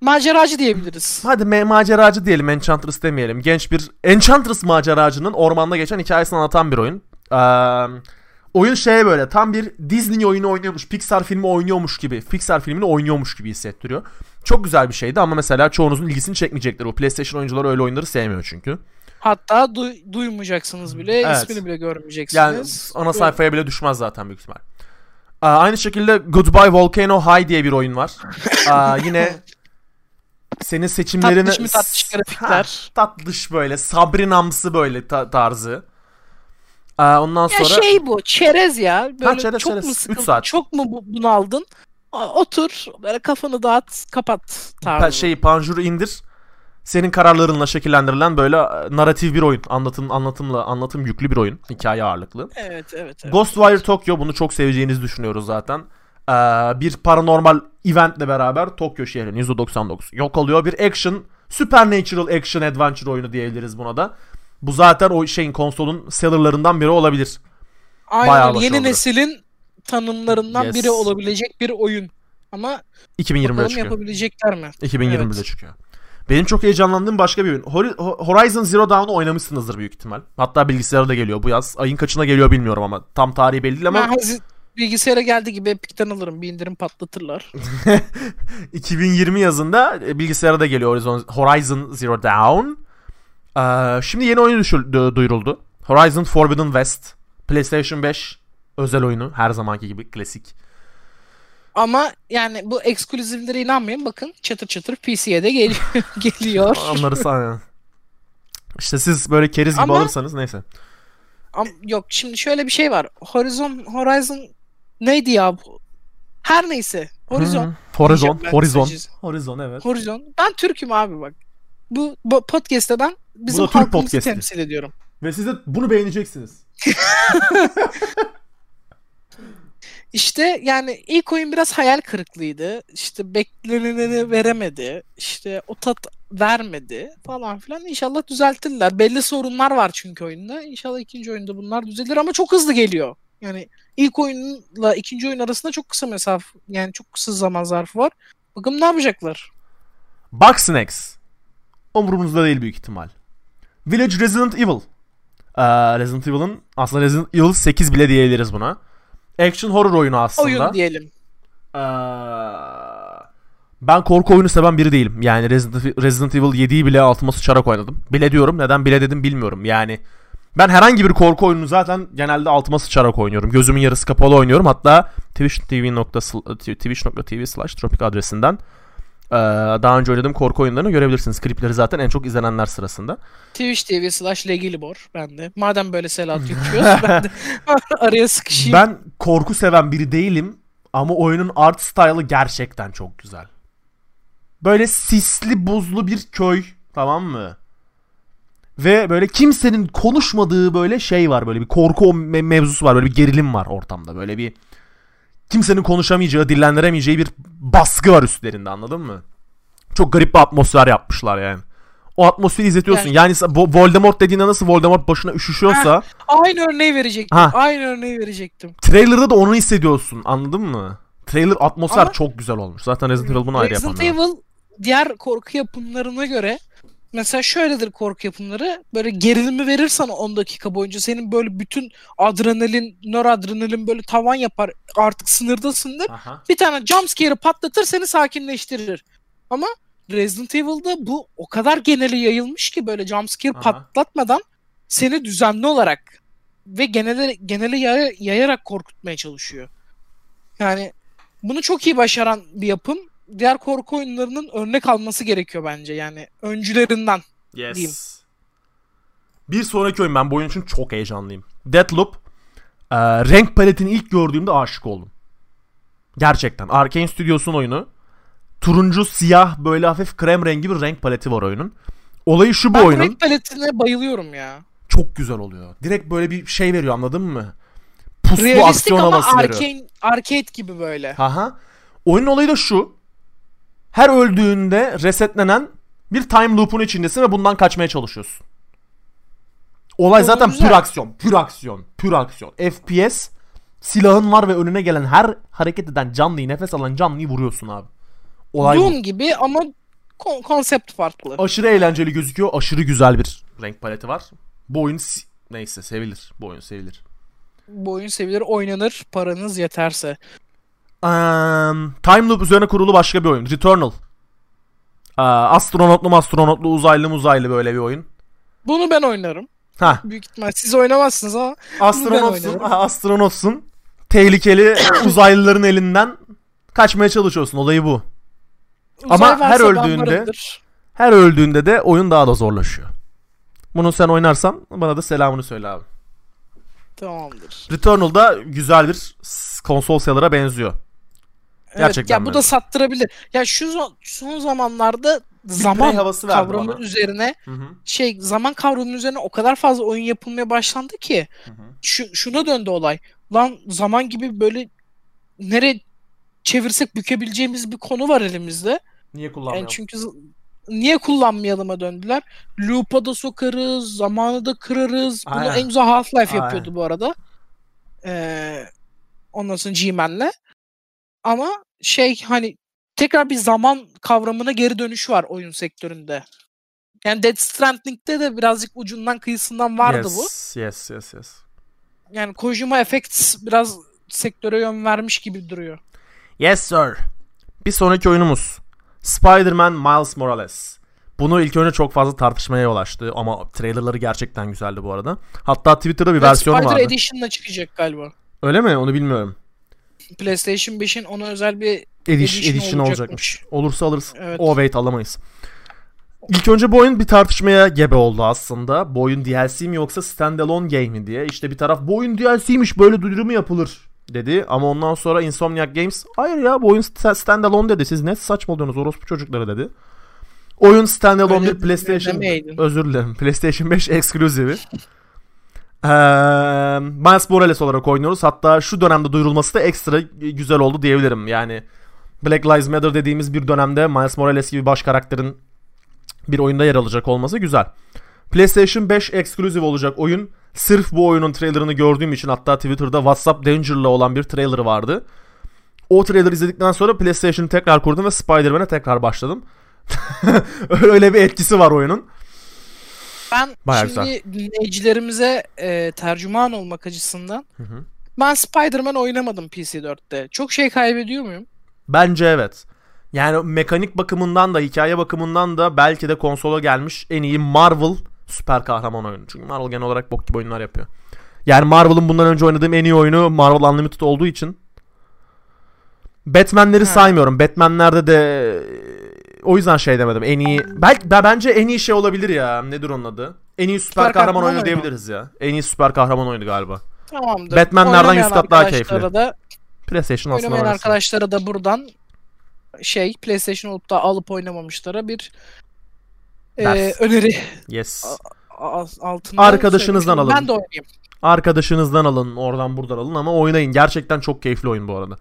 S2: Maceracı diyebiliriz.
S1: Hadi me- maceracı diyelim Enchantress demeyelim. Genç bir Enchantress maceracının ormanda geçen hikayesini anlatan bir oyun. Ee, oyun şey böyle tam bir Disney oyunu oynuyormuş, Pixar filmi oynuyormuş gibi, Pixar filmini oynuyormuş gibi hissettiriyor. Çok güzel bir şeydi ama mesela çoğunuzun ilgisini çekmeyecektir. Bu PlayStation oyuncuları öyle oyunları sevmiyor çünkü.
S2: Hatta duy- duymayacaksınız bile,
S1: Evet.
S2: ismini bile görmeyeceksiniz.
S1: Yani ana sayfaya bile düşmez zaten büyük ihtimal. Ee, aynı şekilde Goodbye Volcano High diye bir oyun var. Ee, yine senin seçimlerini...
S2: Tatlış mı tatlış grafikler.
S1: Ha, tatlış böyle Sabrinamsı böyle ta- tarzı. Ee, ondan
S2: Ya
S1: sonra
S2: şey bu, çerez ya. Böyle
S1: çerez,
S2: çok
S1: çerez.
S2: mu sıkıldın,
S1: saat.
S2: çok mu bu- bunaldın? Otur, böyle kafanı dağıt, kapat tarzı.
S1: pa- şey panjuru indir. Senin kararlarınla şekillendirilen böyle e, narratif bir oyun. Anlatım anlatımla anlatım yüklü bir oyun. Hikaye ağırlıklı.
S2: Evet, evet, evet.
S1: Ghostwire Tokyo bunu çok seveceğinizi düşünüyoruz zaten. Ee, bir paranormal eventle beraber Tokyo şehrinin %99 yok oluyor. Bir action, supernatural action adventure oyunu diyebiliriz buna da. Bu zaten o şeyin konsolun sellerlarından biri olabilir. bayağı
S2: Aynen
S1: başarılı.
S2: yeni neslin tanımlarından
S1: Yes.
S2: biri olabilecek bir oyun. Ama
S1: 2020'de
S2: bakalım
S1: çıkıyor.
S2: yapabilecekler mi?
S1: 2020'de
S2: Evet.
S1: çıkıyor. Benim çok heyecanlandığım başka bir oyun. Hori- Ho- Horizon Zero Dawn'u oynamışsınızdır büyük ihtimal. Hatta bilgisayara da geliyor bu yaz. Ayın kaçına geliyor bilmiyorum ama. Tam tarihi belli değil ama
S2: bilgisayara geldi gibi Epic'ten alırım. Bir indirim patlatırlar.
S1: 2020 yazında e, bilgisayara da geliyor Horizon, Horizon Zero Dawn. Ee, şimdi yeni oyun düşür- du- duyuruldu. Horizon Forbidden West. PlayStation 5 özel oyunu. Her zamanki gibi klasik.
S2: Ama yani bu ekskluzivlere inanmayın. Bakın çatır çatır PC'ye de geliyor. geliyor.
S1: Onları sana... İşte siz böyle keriz gibi
S2: Ama-
S1: alırsanız neyse.
S2: Ama yok şimdi şöyle bir şey var. Horizon Horizon neydi ya bu? Her neyse. Horizon.
S1: Hı, Horizon.
S2: Ben
S1: Horizon.
S2: kısacası.
S1: Horizon evet.
S2: Horizon. Ben Türk'üm abi bak. Bu, bu podcast'te ben bizim halkımızı temsil ediyorum.
S1: Ve siz de bunu beğeneceksiniz.
S2: İşte yani ilk oyun biraz hayal kırıklığıydı. İşte beklenileni veremedi. İşte o tat vermedi falan filan. İnşallah düzeltirler. Belli sorunlar var çünkü oyunda. İnşallah ikinci oyunda bunlar düzelir ama çok hızlı geliyor. Yani ilk oyunla ikinci oyun arasında çok kısa mesafe yani çok kısa zaman zarfı var. Bakalım ne yapacaklar?
S1: Bugsnax. Umurumuzda değil büyük ihtimal. Village Resident Evil. Ee, Resident Evil'ın aslında Resident Evil 8 bile diyebiliriz buna. Action horror oyunu aslında.
S2: Oyun diyelim.
S1: Ee, ben korku oyunu seven biri değilim. Yani Resident, Resident Evil 7'yi bile altıma sıçarak oynadım. Bile diyorum. Neden bile dedim bilmiyorum. Yani ben herhangi bir korku oyununu zaten genelde altıma sıçarak oynuyorum. Gözümün yarısı kapalı oynuyorum. Hatta twitch.tv slash tropik adresinden daha önce oynadığım korku oyunlarını görebilirsiniz. Klipleri zaten en çok izlenenler sırasında.
S2: Twitch TV slash Legilibor ben de. Madem böyle Selat yüklüyoruz ben de araya sıkışayım.
S1: Ben korku seven biri değilim ama oyunun art style'ı gerçekten çok güzel. Böyle sisli buzlu bir köy tamam mı? Ve böyle kimsenin konuşmadığı böyle şey var böyle bir korku me- mevzusu var böyle bir gerilim var ortamda böyle bir kimsenin konuşamayacağı dillendiremeyeceği bir baskı var üstlerinde anladın mı? Çok garip bir atmosfer yapmışlar yani. O atmosferi izletiyorsun.
S2: Yani-
S1: Yani, Vo- Voldemort dediğinde nasıl Voldemort başına üşüşüyorsa
S2: Aynı örneği verecektim.
S1: Ha.
S2: Aynı örneği verecektim.
S1: Trailer'da da onu hissediyorsun anladın mı? Trailer atmosfer
S2: Ama-
S1: çok güzel olmuş. Zaten Resident Evil bunu ayrı yapan.
S2: Resident. Evil diğer korku yapımlarına göre mesela şöyledir korku yapımları böyle gerilimi verir sana 10 dakika boyunca senin böyle bütün adrenalin, nöradrenalin böyle tavan yapar artık sınırdasındır.
S1: Aha.
S2: Bir tane jumpscare'ı patlatır seni sakinleştirir. Ama Resident Evil'da bu o kadar geneli yayılmış ki böyle jumpscare
S1: Aha.
S2: patlatmadan seni düzenli olarak ve genele, genele yaya- yayarak korkutmaya çalışıyor. Yani bunu çok iyi başaran bir yapım. Diğer korku oyunlarının örnek alması gerekiyor bence yani öncülerinden.
S1: Yes.
S2: Diyeyim.
S1: Bir sonraki oyun ben bu oyun için çok heyecanlıyım. Deathloop. Ee, renk paletini ilk gördüğümde aşık oldum. Gerçekten. Arkane Studios'un oyunu. Turuncu, siyah, böyle hafif krem rengi bir renk paleti var oyunun. Olayı şu bu
S2: Ben
S1: oyunun.
S2: renk paletine bayılıyorum ya.
S1: Çok güzel oluyor. Direkt böyle bir şey veriyor anladın mı? Puslu
S2: Realistik
S1: aksiyon
S2: ama
S1: havası veriyor.
S2: arcane, arcade gibi böyle.
S1: Aha. Oyunun olayı da şu. Her öldüğünde resetlenen bir time loop'un içindesin ve bundan kaçmaya çalışıyorsun. Olay zaten pür aksiyon, pür aksiyon, pür aksiyon. FPS, silahın var ve önüne gelen her hareket eden canlıyı, nefes alan canlıyı vuruyorsun abi. Olay bu.
S2: Doom gibi ama kon- konsept farklı.
S1: Aşırı eğlenceli gözüküyor, aşırı güzel bir renk paleti var. Bu oyun si- neyse sevilir. Bu oyun sevilir.
S2: Bu oyun sevilir, oynanır, paranız yeterse.
S1: Um, time loop üzerine kurulu başka bir oyun. Returnal. Aa, astronotlu astronotlu uzaylı uzaylı böyle bir oyun.
S2: Bunu ben oynarım.
S1: Ha,
S2: Büyük ihtimal siz oynamazsınız ama
S1: astronotsun, ha, astronotsun. Tehlikeli uzaylıların elinden kaçmaya çalışıyorsun. Olayı bu. Ama
S2: uzay
S1: her
S2: varsa ben
S1: öldüğünde-. Her öldüğünde de oyun daha da zorlaşıyor. Bunu sen oynarsan bana da selamını söyle abi.
S2: Tamamdır.
S1: Returnal'da güzel bir konsol seller'a benziyor. Gerçekten
S2: evet, ya bu da sattırabilir. Ya şu son zamanlarda zaman
S1: havası
S2: kavramı
S1: bana.
S2: üzerine
S1: Hı hı.
S2: şey zaman kavramı üzerine o kadar fazla oyun yapılmaya başlandı ki şu, şuna döndü olay. Lan zaman gibi böyle nereye çevirsek bükebileceğimiz bir konu var elimizde.
S1: Niye
S2: Yani
S1: kullanmıyorum?
S2: çünkü niye kullanmayalıma döndüler. Loop'a da sokarız, zamanı da kırarız. Bunu
S1: Aynen.
S2: en güzel Half-Life yapıyordu bu arada. Ee, ondan sonra G-Man'le. Ama şey hani tekrar bir zaman kavramına geri dönüş var oyun sektöründe. Yani Death Stranding'de de birazcık ucundan kıyısından vardı bu.
S1: yes, Yes, yes, yes.
S2: Yani Kojima Effects biraz sektöre yön vermiş gibi duruyor.
S1: Yes sir. Bir sonraki oyunumuz Spider-Man Miles Morales. Bunu ilk önce çok fazla tartışmaya yol açtı ama trailerları gerçekten güzeldi bu arada. Hatta Twitter'da bir
S2: Ve
S1: versiyonu
S2: Spider
S1: vardı.
S2: Edition'la çıkacak galiba.
S1: Öyle mi? Onu bilmiyorum.
S2: PlayStation 5'in ona özel bir
S1: Edition,
S2: Edition
S1: edition olacakmış.
S2: olacakmış.
S1: Olursa alırız.
S2: Evet.
S1: O wait alamayız. İlk önce bu oyun bir tartışmaya gebe oldu aslında. Bu oyun DLC mi yoksa standalone game mi diye. İşte bir taraf bu oyun DLC'ymiş böyle duyurumu yapılır dedi. Ama ondan sonra Insomniac Games hayır ya bu oyun sta- standalone dedi. Siz ne saçmalıyorsunuz orospu çocukları dedi. Oyun standalone bir PlayStation özür dilerim. PlayStation 5 ekskluzivi. Miles Morales olarak oynuyoruz. Hatta şu dönemde duyurulması da ekstra güzel oldu diyebilirim. Yani Black Lives Matter dediğimiz bir dönemde Miles Morales gibi baş karakterin bir oyunda yer alacak olması güzel. PlayStation 5 ekskluziv olacak oyun. Sırf bu oyunun trailerını gördüğüm için hatta Twitter'da WhatsApp Danger'la olan bir trailer vardı. O trailer izledikten sonra PlayStation'ı tekrar kurdum ve Spider-Man'e tekrar başladım. Öyle bir etkisi var oyunun.
S2: Ben
S1: Bayağı
S2: şimdi dinleyicilerimize e, tercüman olmak açısından
S1: Hı hı.
S2: ben Spider-Man oynamadım PC4'te. Çok şey kaybediyor muyum?
S1: Bence evet. Yani mekanik bakımından da hikaye bakımından da belki de konsola gelmiş en iyi Marvel süper kahraman oyunu. Çünkü Marvel genel olarak bok gibi oyunlar yapıyor. Yani Marvel'ın bundan önce oynadığım en iyi oyunu Marvel Unlimited olduğu için Batman'leri
S2: Ha.
S1: saymıyorum. Batman'lerde de o yüzden şey demedim. En iyi belki ben bence en iyi şey olabilir ya. Nedir onun adı? En iyi süper,
S2: Süper
S1: kahraman,
S2: kahraman
S1: oyunu diyebiliriz ya. En iyi süper kahraman oyunu galiba.
S2: Tamamdır.
S1: Batman'lerden
S2: Oynamayan
S1: yüz kat daha keyifli.
S2: Da,
S1: PlayStation aslında
S2: oynamayan arkadaşlara da buradan şey PlayStation olup da alıp oynamamışlara bir e, öneri
S1: Yes.
S2: a- altında
S1: Arkadaşınızdan alın.
S2: Ben de oynayayım.
S1: Arkadaşınızdan alın, oradan buradan alın ama oynayın. Gerçekten çok keyifli oyun bu arada.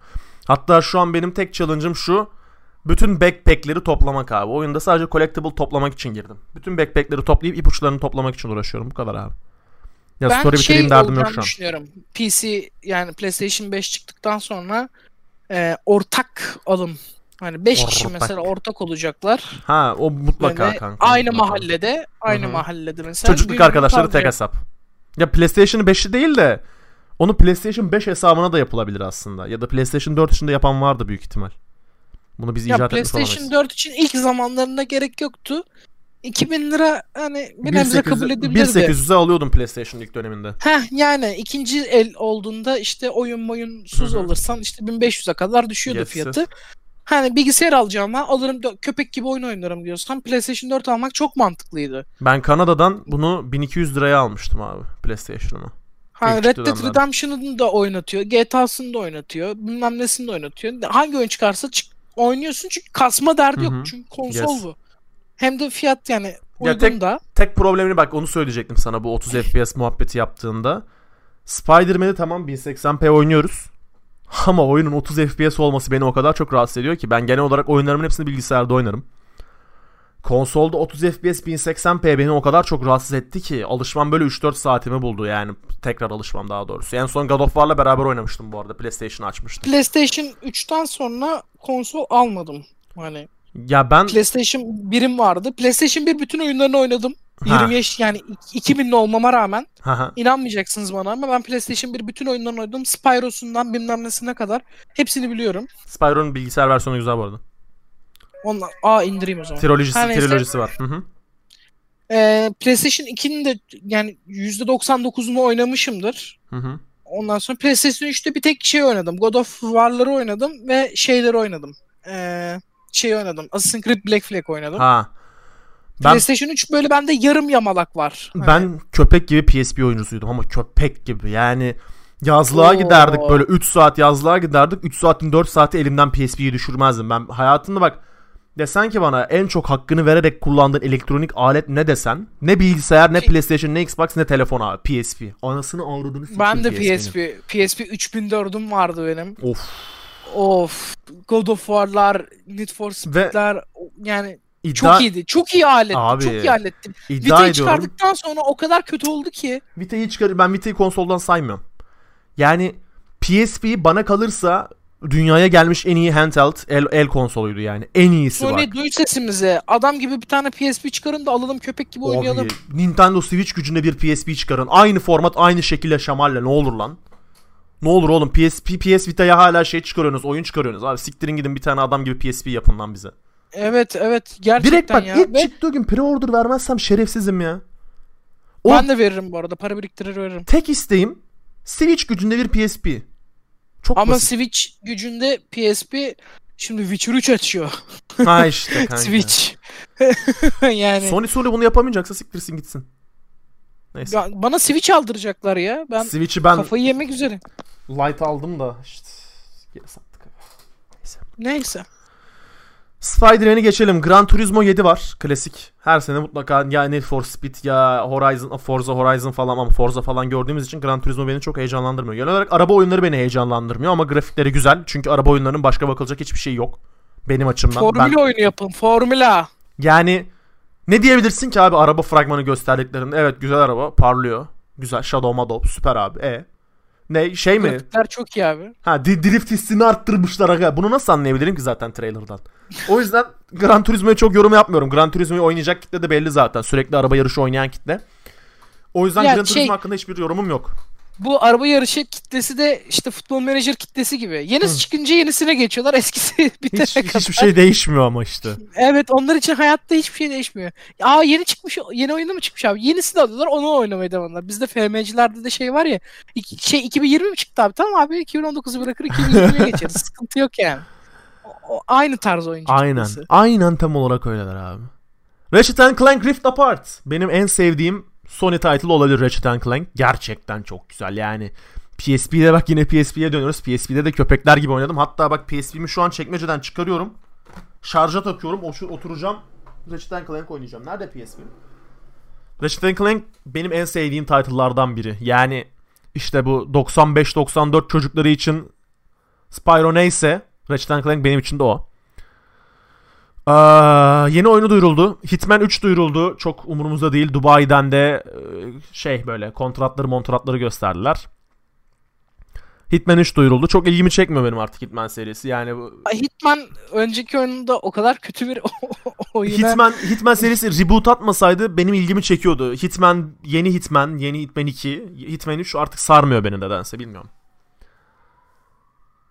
S1: Hatta şu an benim tek challenge'ım şu. Bütün backpack'leri toplamak abi. Oyunda sadece collectible toplamak için girdim. Bütün backpack'leri toplayıp ipuçlarını toplamak için uğraşıyorum. Bu kadar abi. Ya
S2: ben
S1: story
S2: şey
S1: bitireyim derdim yok şu an.
S2: düşünüyorum. PC yani PlayStation 5 çıktıktan sonra e, ortak alım. Hani 5 kişi mesela ortak olacaklar.
S1: Ha o mutlaka
S2: Böyle
S1: kanka.
S2: aynı
S1: mutlaka.
S2: mahallede, aynı
S1: Hı hı.
S2: mahallede mesela.
S1: Çocukluk arkadaşları tek hesap. Ya PlayStation 5'i değil de onu PlayStation 5 hesabına da yapılabilir aslında. Ya da PlayStation 4 için de yapan vardı büyük ihtimal. Bunu biz
S2: Ya
S1: icat etmiş
S2: PlayStation
S1: olamayız.
S2: 4 için ilk zamanlarında gerek yoktu. 2000 lira hani bir nebze kabul
S1: 1800'e
S2: edebilirdi.
S1: 1800'e alıyordum PlayStation ilk döneminde.
S2: Heh yani ikinci el olduğunda işte oyun oyunsuz
S1: Hı hı.
S2: alırsan işte 1500'e kadar düşüyordu
S1: Yes,
S2: fiyatı. Hani bilgisayar alacağım ben alırım köpek gibi oyun oynarım diyorsan PlayStation 4 almak çok mantıklıydı.
S1: Ben Kanada'dan bunu 1200 liraya almıştım abi PlayStation'ımı.
S2: Hani Red Dead. Redemption'ını da oynatıyor, GTA'sını da oynatıyor, bilmem nesini de oynatıyor. Hangi oyun çıkarsa çık oynuyorsun çünkü kasma derdi yok
S1: Hı hı.
S2: çünkü konsol
S1: Yes.
S2: bu. Hem de fiyat yani uygun
S1: tek-
S2: da.
S1: Tek problemini bak onu söyleyecektim sana bu 30 FPS muhabbeti yaptığında. Spider-Man'i tamam 1080p oynuyoruz. Ama oyunun 30 FPS olması beni o kadar çok rahatsız ediyor ki ben genel olarak oyunlarımın hepsini bilgisayarda oynarım. Konsolda 30 FPS 1080p beni o kadar çok rahatsız etti ki alışmam böyle 3-4 saatimi buldu yani tekrar alışmam daha doğrusu. En son God of War'la beraber oynamıştım bu arada PlayStation açmıştım.
S2: PlayStation 3'ten sonra konsol almadım. Hani
S1: Ya ben
S2: PlayStation 1'im vardı. PlayStation 1 bütün oyunlarını oynadım.
S1: Ha.
S2: 20 yaş yani 2000'li olmama rağmen
S1: Haha.
S2: inanmayacaksınız bana ama ben PlayStation 1 bütün oyunlarını oynadım. Spyro'sundan bilmem nesine kadar hepsini biliyorum.
S1: Spyro'nun bilgisayar versiyonu güzel bu arada.
S2: Ondan aa indireyim o zaman.
S1: Trilojisi,
S2: Her
S1: trilojisi var. Hı hı.
S2: Ee, PlayStation 2'nin de yani %99'unu oynamışımdır.
S1: Hı hı.
S2: Ondan sonra PlayStation 3'te bir tek şey oynadım. God of War'ları oynadım ve şeyleri oynadım. Ee, şey oynadım. Assassin's Creed Black Flag oynadım.
S1: Ha. Ben
S2: PlayStation 3 böyle bende yarım yamalak var. Hani-
S1: ben köpek gibi PSP oyuncusuydum ama köpek gibi. Yani yazlığa
S2: Oo.
S1: giderdik böyle 3 saat yazlığa giderdik. 3 saatin 4 saati elimden PSP'yi düşürmezdim. Ben hayatımda bak desen ki bana en çok hakkını vererek kullandığın elektronik alet ne desen ne bilgisayar ne PlayStation ne Xbox ne telefon abi PSP. Anasını avradını
S2: Ben de. PSP PSP 3004'üm vardı benim.
S1: Of.
S2: Of. God of War'lar, Need for Speed'ler yani
S1: İddia,
S2: çok iyiydi. Çok iyi aletti.
S1: Abi,
S2: çok iyi aletti.
S1: iddia
S2: Vita'yı
S1: ediyorum.
S2: çıkardıktan sonra o kadar kötü oldu ki.
S1: Vita'yı çıkar ben Vita'yı konsoldan saymıyorum. Yani PSP bana kalırsa dünyaya gelmiş en iyi handheld el, el konsoluydu yani. En iyisi bak.
S2: Sony duy sesimizi. Adam gibi bir tane PSP çıkarın da alalım köpek gibi oynayalım.
S1: Abi, Nintendo Switch gücünde bir PSP çıkarın. Aynı format, aynı şekilde şamalle ne olur lan. Ne olur oğlum PSP, PS Vita'ya hala şey çıkarıyorsunuz, oyun çıkarıyorsunuz. Abi siktirin gidin bir tane adam gibi PSP yapın lan bize.
S2: Evet evet gerçekten
S1: Direkt bak
S2: ya.
S1: ilk
S2: Ve
S1: çıktığı gün pre-order vermezsem şerefsizim ya. O
S2: ben de veririm bu arada. Para biriktirir veririm.
S1: tek isteğim Switch gücünde bir PSP. Çok
S2: Ama
S1: basit.
S2: Switch gücünde PSP şimdi Witcher 3 açıyor.
S1: ha işte kanka.
S2: Switch. yani
S1: Sony Sony bunu yapamayacaksa siktirsin gitsin. Neyse.
S2: Ya bana Switch aldıracaklar ya. Ben
S1: Switch'i ben
S2: kafayı yemek üzere.
S1: light aldım da işte geri sattık.
S2: Neyse.
S1: Spider-Man'i geçelim. Gran Turismo 7 var. Klasik. Her sene mutlaka ya Need for Speed ya Horizon, Forza Horizon falan ama Forza falan gördüğümüz için Gran Turismo beni çok heyecanlandırmıyor. Genel olarak araba oyunları beni heyecanlandırmıyor ama grafikleri güzel. Çünkü araba oyunlarının başka bakılacak hiçbir şey yok. Benim açımdan.
S2: Formula
S1: Ben,
S2: oyunu yapın. Formula.
S1: yani ne diyebilirsin ki abi araba fragmanı gösterdiklerinde evet güzel araba parlıyor. Güzel Shadow Madop süper abi. E ne şey mi?
S2: Grafikler çok iyi abi.
S1: Ha di- drift hissini arttırmışlar aga. Bunu nasıl anlayabilirim ki zaten trailer'dan? O yüzden Gran Turismo'ya çok yorum yapmıyorum. Gran Turismo'yu oynayacak kitle de belli zaten. Sürekli araba yarışı oynayan kitle. O yüzden
S2: Ya
S1: Gran
S2: şey-
S1: Turismo hakkında hiçbir yorumum yok.
S2: Bu araba yarışı kitlesi de işte futbol menajer kitlesi gibi. Yenisi çıkınca yenisine geçiyorlar. Eskisi bitene
S1: Hiç,
S2: kadar.
S1: hiçbir şey değişmiyor ama işte.
S2: Evet onlar için hayatta hiçbir şey değişmiyor. Aa yeni çıkmış yeni oyunu mu çıkmış abi? Yenisini alıyorlar onu oynamaya devam ediyorlar. Bizde FM'cilerde de şey var ya. iki- şey 2020 mi çıktı abi? Tamam abi 2019'u bırakır 2020'ye geçeriz. Sıkıntı yok yani. o aynı tarz oyuncu
S1: Aynen.
S2: kitlesi.
S1: Aynen tam olarak öyleler abi. Ratchet Clank Rift Apart. Benim en sevdiğim Sony title olabilir Ratchet Clank. Gerçekten çok güzel yani. PSP'de bak yine PSP'ye dönüyoruz. PSP'de de köpekler gibi oynadım. Hatta bak PSP'mi şu an çekmeceden çıkarıyorum. Şarja takıyorum. Oturacağım. Ratchet Clank oynayacağım. Nerede PSP? Ratchet Clank benim en sevdiğim title'lardan biri. Yani işte bu 95-94 çocukları için Spyro neyse Ratchet Clank benim için de o. Aa, yeni oyunu duyuruldu. Hitman 3 duyuruldu. Çok umurumuzda değil. Dubai'den de e, şey böyle kontratları montratları gösterdiler. Hitman 3 duyuruldu. Çok ilgimi çekmiyor benim artık Hitman serisi. Yani bu
S2: Hitman önceki oyununda o kadar kötü bir oyuna
S1: Hitman Hitman serisi reboot atmasaydı benim ilgimi çekiyordu. Hitman yeni Hitman, yeni Hitman 2, Hitman 3 artık sarmıyor beni nedense bilmiyorum.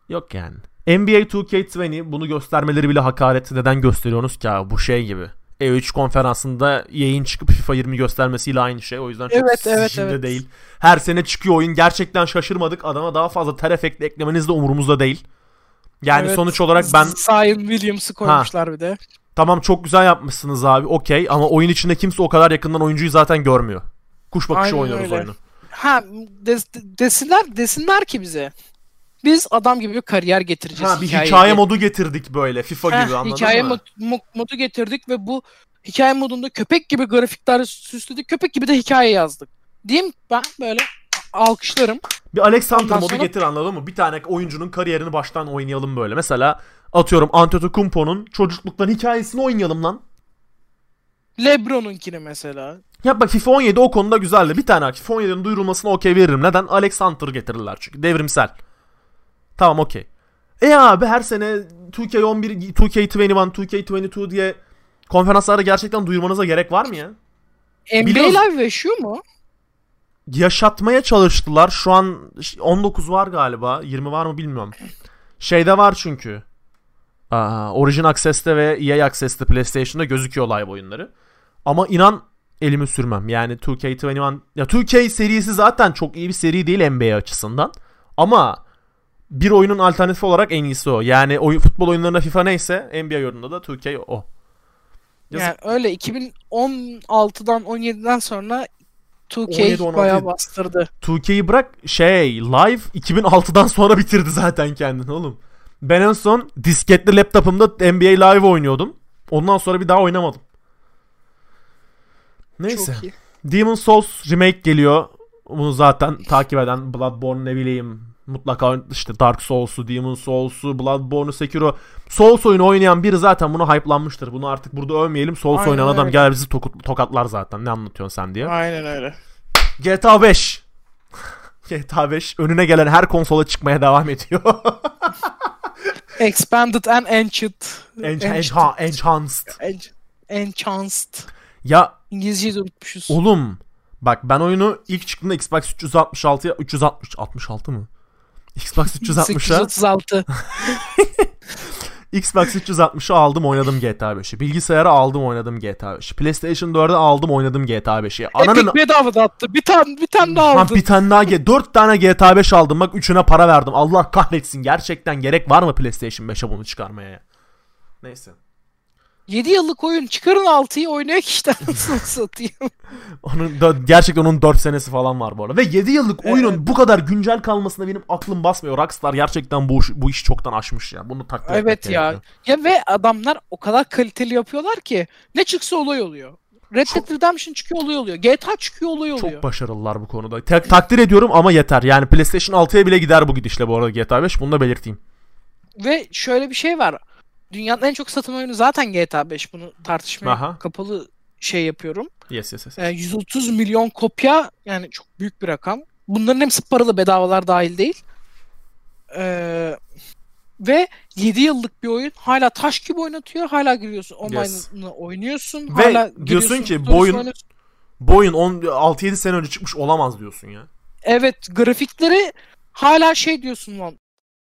S1: Yok yani. NBA 2K20 bunu göstermeleri bile hakaret. Neden gösteriyorsunuz ki abi? Bu şey gibi. E3 konferansında yayın çıkıp FIFA 20 göstermesiyle aynı şey. O yüzden çok
S2: Evet, evet, evet.
S1: değil. Her sene çıkıyor oyun. Gerçekten şaşırmadık. Adama daha fazla ter efekti eklemeniz de umurumuzda değil. Yani
S2: Evet,
S1: sonuç olarak ben
S2: Zion Williams'ı koymuşlar bir de.
S1: Tamam çok güzel yapmışsınız abi okey ama oyun içinde kimse o kadar yakından oyuncuyu zaten görmüyor. Kuş bakışı
S2: Aynen
S1: oynuyoruz
S2: öyle.
S1: oyunu.
S2: Ha des- desinler desinler ki bize. Biz adam gibi bir kariyer getireceğiz.
S1: Ha bir
S2: hikayeye.
S1: hikaye modu getirdik böyle FIFA
S2: Heh,
S1: gibi anladın
S2: hikaye
S1: mı?
S2: mod- mo- modu getirdik ve bu hikaye modunda köpek gibi grafikler süsledik. Köpek gibi de hikaye yazdık. Diyeyim ben böyle alkışlarım.
S1: Bir Alexander
S2: Ondan
S1: modu
S2: sonra-
S1: getir anladın mı? Bir tane oyuncunun kariyerini baştan oynayalım böyle. Mesela atıyorum Antetokounmpo'nun çocukluktan hikayesini oynayalım lan.
S2: Lebron'unkini mesela.
S1: Ya bak FIFA 17 o konuda güzeldi. Bir tane FIFA 17'nin duyurulmasına okey veririm. Neden? Alex Hunter getirirler çünkü. Devrimsel. Tamam okey. E abi her sene 2K11, 2K21, 2K22 diye konferanslarda gerçekten duyurmanıza gerek var mı ya?
S2: NBA
S1: Biliyoruz.
S2: Live yaşıyor mu?
S1: Yaşatmaya çalıştılar. Şu an 19 var galiba. 20 var mı bilmiyorum. Şeyde var çünkü. Aa, Origin Access'te ve EA Access'te PlayStation'da gözüküyor live oyunları. Ama inan elimi sürmem. Yani 2K21 ya 2K serisi zaten çok iyi bir seri değil NBA açısından. Ama bir oyunun alternatifi olarak en iyisi o. Yani oyun, futbol oyunlarında FIFA neyse NBA oyununda da 2K o. Yazık.
S2: Yani öyle 2016'dan 17'den sonra 2K
S1: 17, 16
S2: bayağı bastırdı.
S1: 2K'yi bırak şey live 2006'dan sonra bitirdi zaten kendini oğlum. Ben en son disketli laptopumda NBA Live oynuyordum. Ondan sonra bir daha oynamadım. Neyse. Demon Souls remake geliyor. Bunu zaten takip eden Bloodborne ne bileyim mutlaka işte Dark Souls'u, Demon Souls'u, Bloodborne'u, Sekiro Souls oyunu oynayan biri zaten bunu hype'lanmıştır. Bunu artık burada övmeyelim. Souls
S2: Aynen
S1: oynayan adam
S2: öyle.
S1: gel bizi toku- tokatlar zaten. Ne anlatıyorsun sen diye.
S2: Aynen öyle.
S1: GTA 5. GTA 5 önüne gelen her konsola çıkmaya devam ediyor.
S2: Expanded and Enhanced.
S1: Ench- enha- enhanced.
S2: En- Enhanced.
S1: Ya
S2: İngilizceyi de unutmuşuz.
S1: oğlum bak ben oyunu ilk çıktığında Xbox 366'ya 360 66 mı? Xbox 360'a
S2: 836.
S1: Xbox 360'a aldım oynadım GTA 5'i. Bilgisayara aldım oynadım GTA 5'i. PlayStation 4'e aldım oynadım GTA 5'i. Ananın
S2: Epic bedava da attı. Bir tane bir tane daha
S1: Ha,
S2: aldın.
S1: bir tane daha ge- 4 tane GTA 5 aldım. Bak üçüne para verdim. Allah kahretsin. Gerçekten gerek var mı PlayStation 5'e bunu çıkarmaya ya? Neyse.
S2: 7 yıllık oyun çıkarın 6'yı oynayak işte nasıl satayım.
S1: Onun da, gerçekten onun 4 senesi falan var bu arada. Ve 7 yıllık oyunun
S2: Evet.
S1: bu kadar güncel kalmasına benim aklım basmıyor. Rockstar gerçekten bu, bu işi çoktan aşmış ya. Bunu takdir
S2: evet ya.
S1: gerekiyor.
S2: Ya ve adamlar o kadar kaliteli yapıyorlar ki ne çıksa olay oluyor. Red Dead Redemption çıkıyor olay oluyor. GTA çıkıyor olay oluyor.
S1: Çok başarılılar bu konuda. Ta- takdir ediyorum ama yeter. Yani PlayStation 6'ya bile gider bu gidişle bu arada GTA 5. Bunu da belirteyim.
S2: Ve şöyle bir şey var. Dünyanın en çok satın oyunu zaten GTA 5. Bunu tartışmaya
S1: Aha.
S2: kapalı şey yapıyorum.
S1: Yes yes yes.
S2: Yani 130 milyon kopya yani çok büyük bir rakam. Bunların hepsi paralı bedavalar dahil değil. Ee, ve 7 yıllık bir oyun hala taş gibi oynatıyor. Hala giriyorsun online'ını oynuyorsun.
S1: Ve
S2: hala
S1: diyorsun ki
S2: storiesini
S1: bu oyun-
S2: oynuyorsun.
S1: Bu oyun 10 6-7 sene önce çıkmış olamaz diyorsun ya.
S2: Evet grafikleri hala şey diyorsun lan.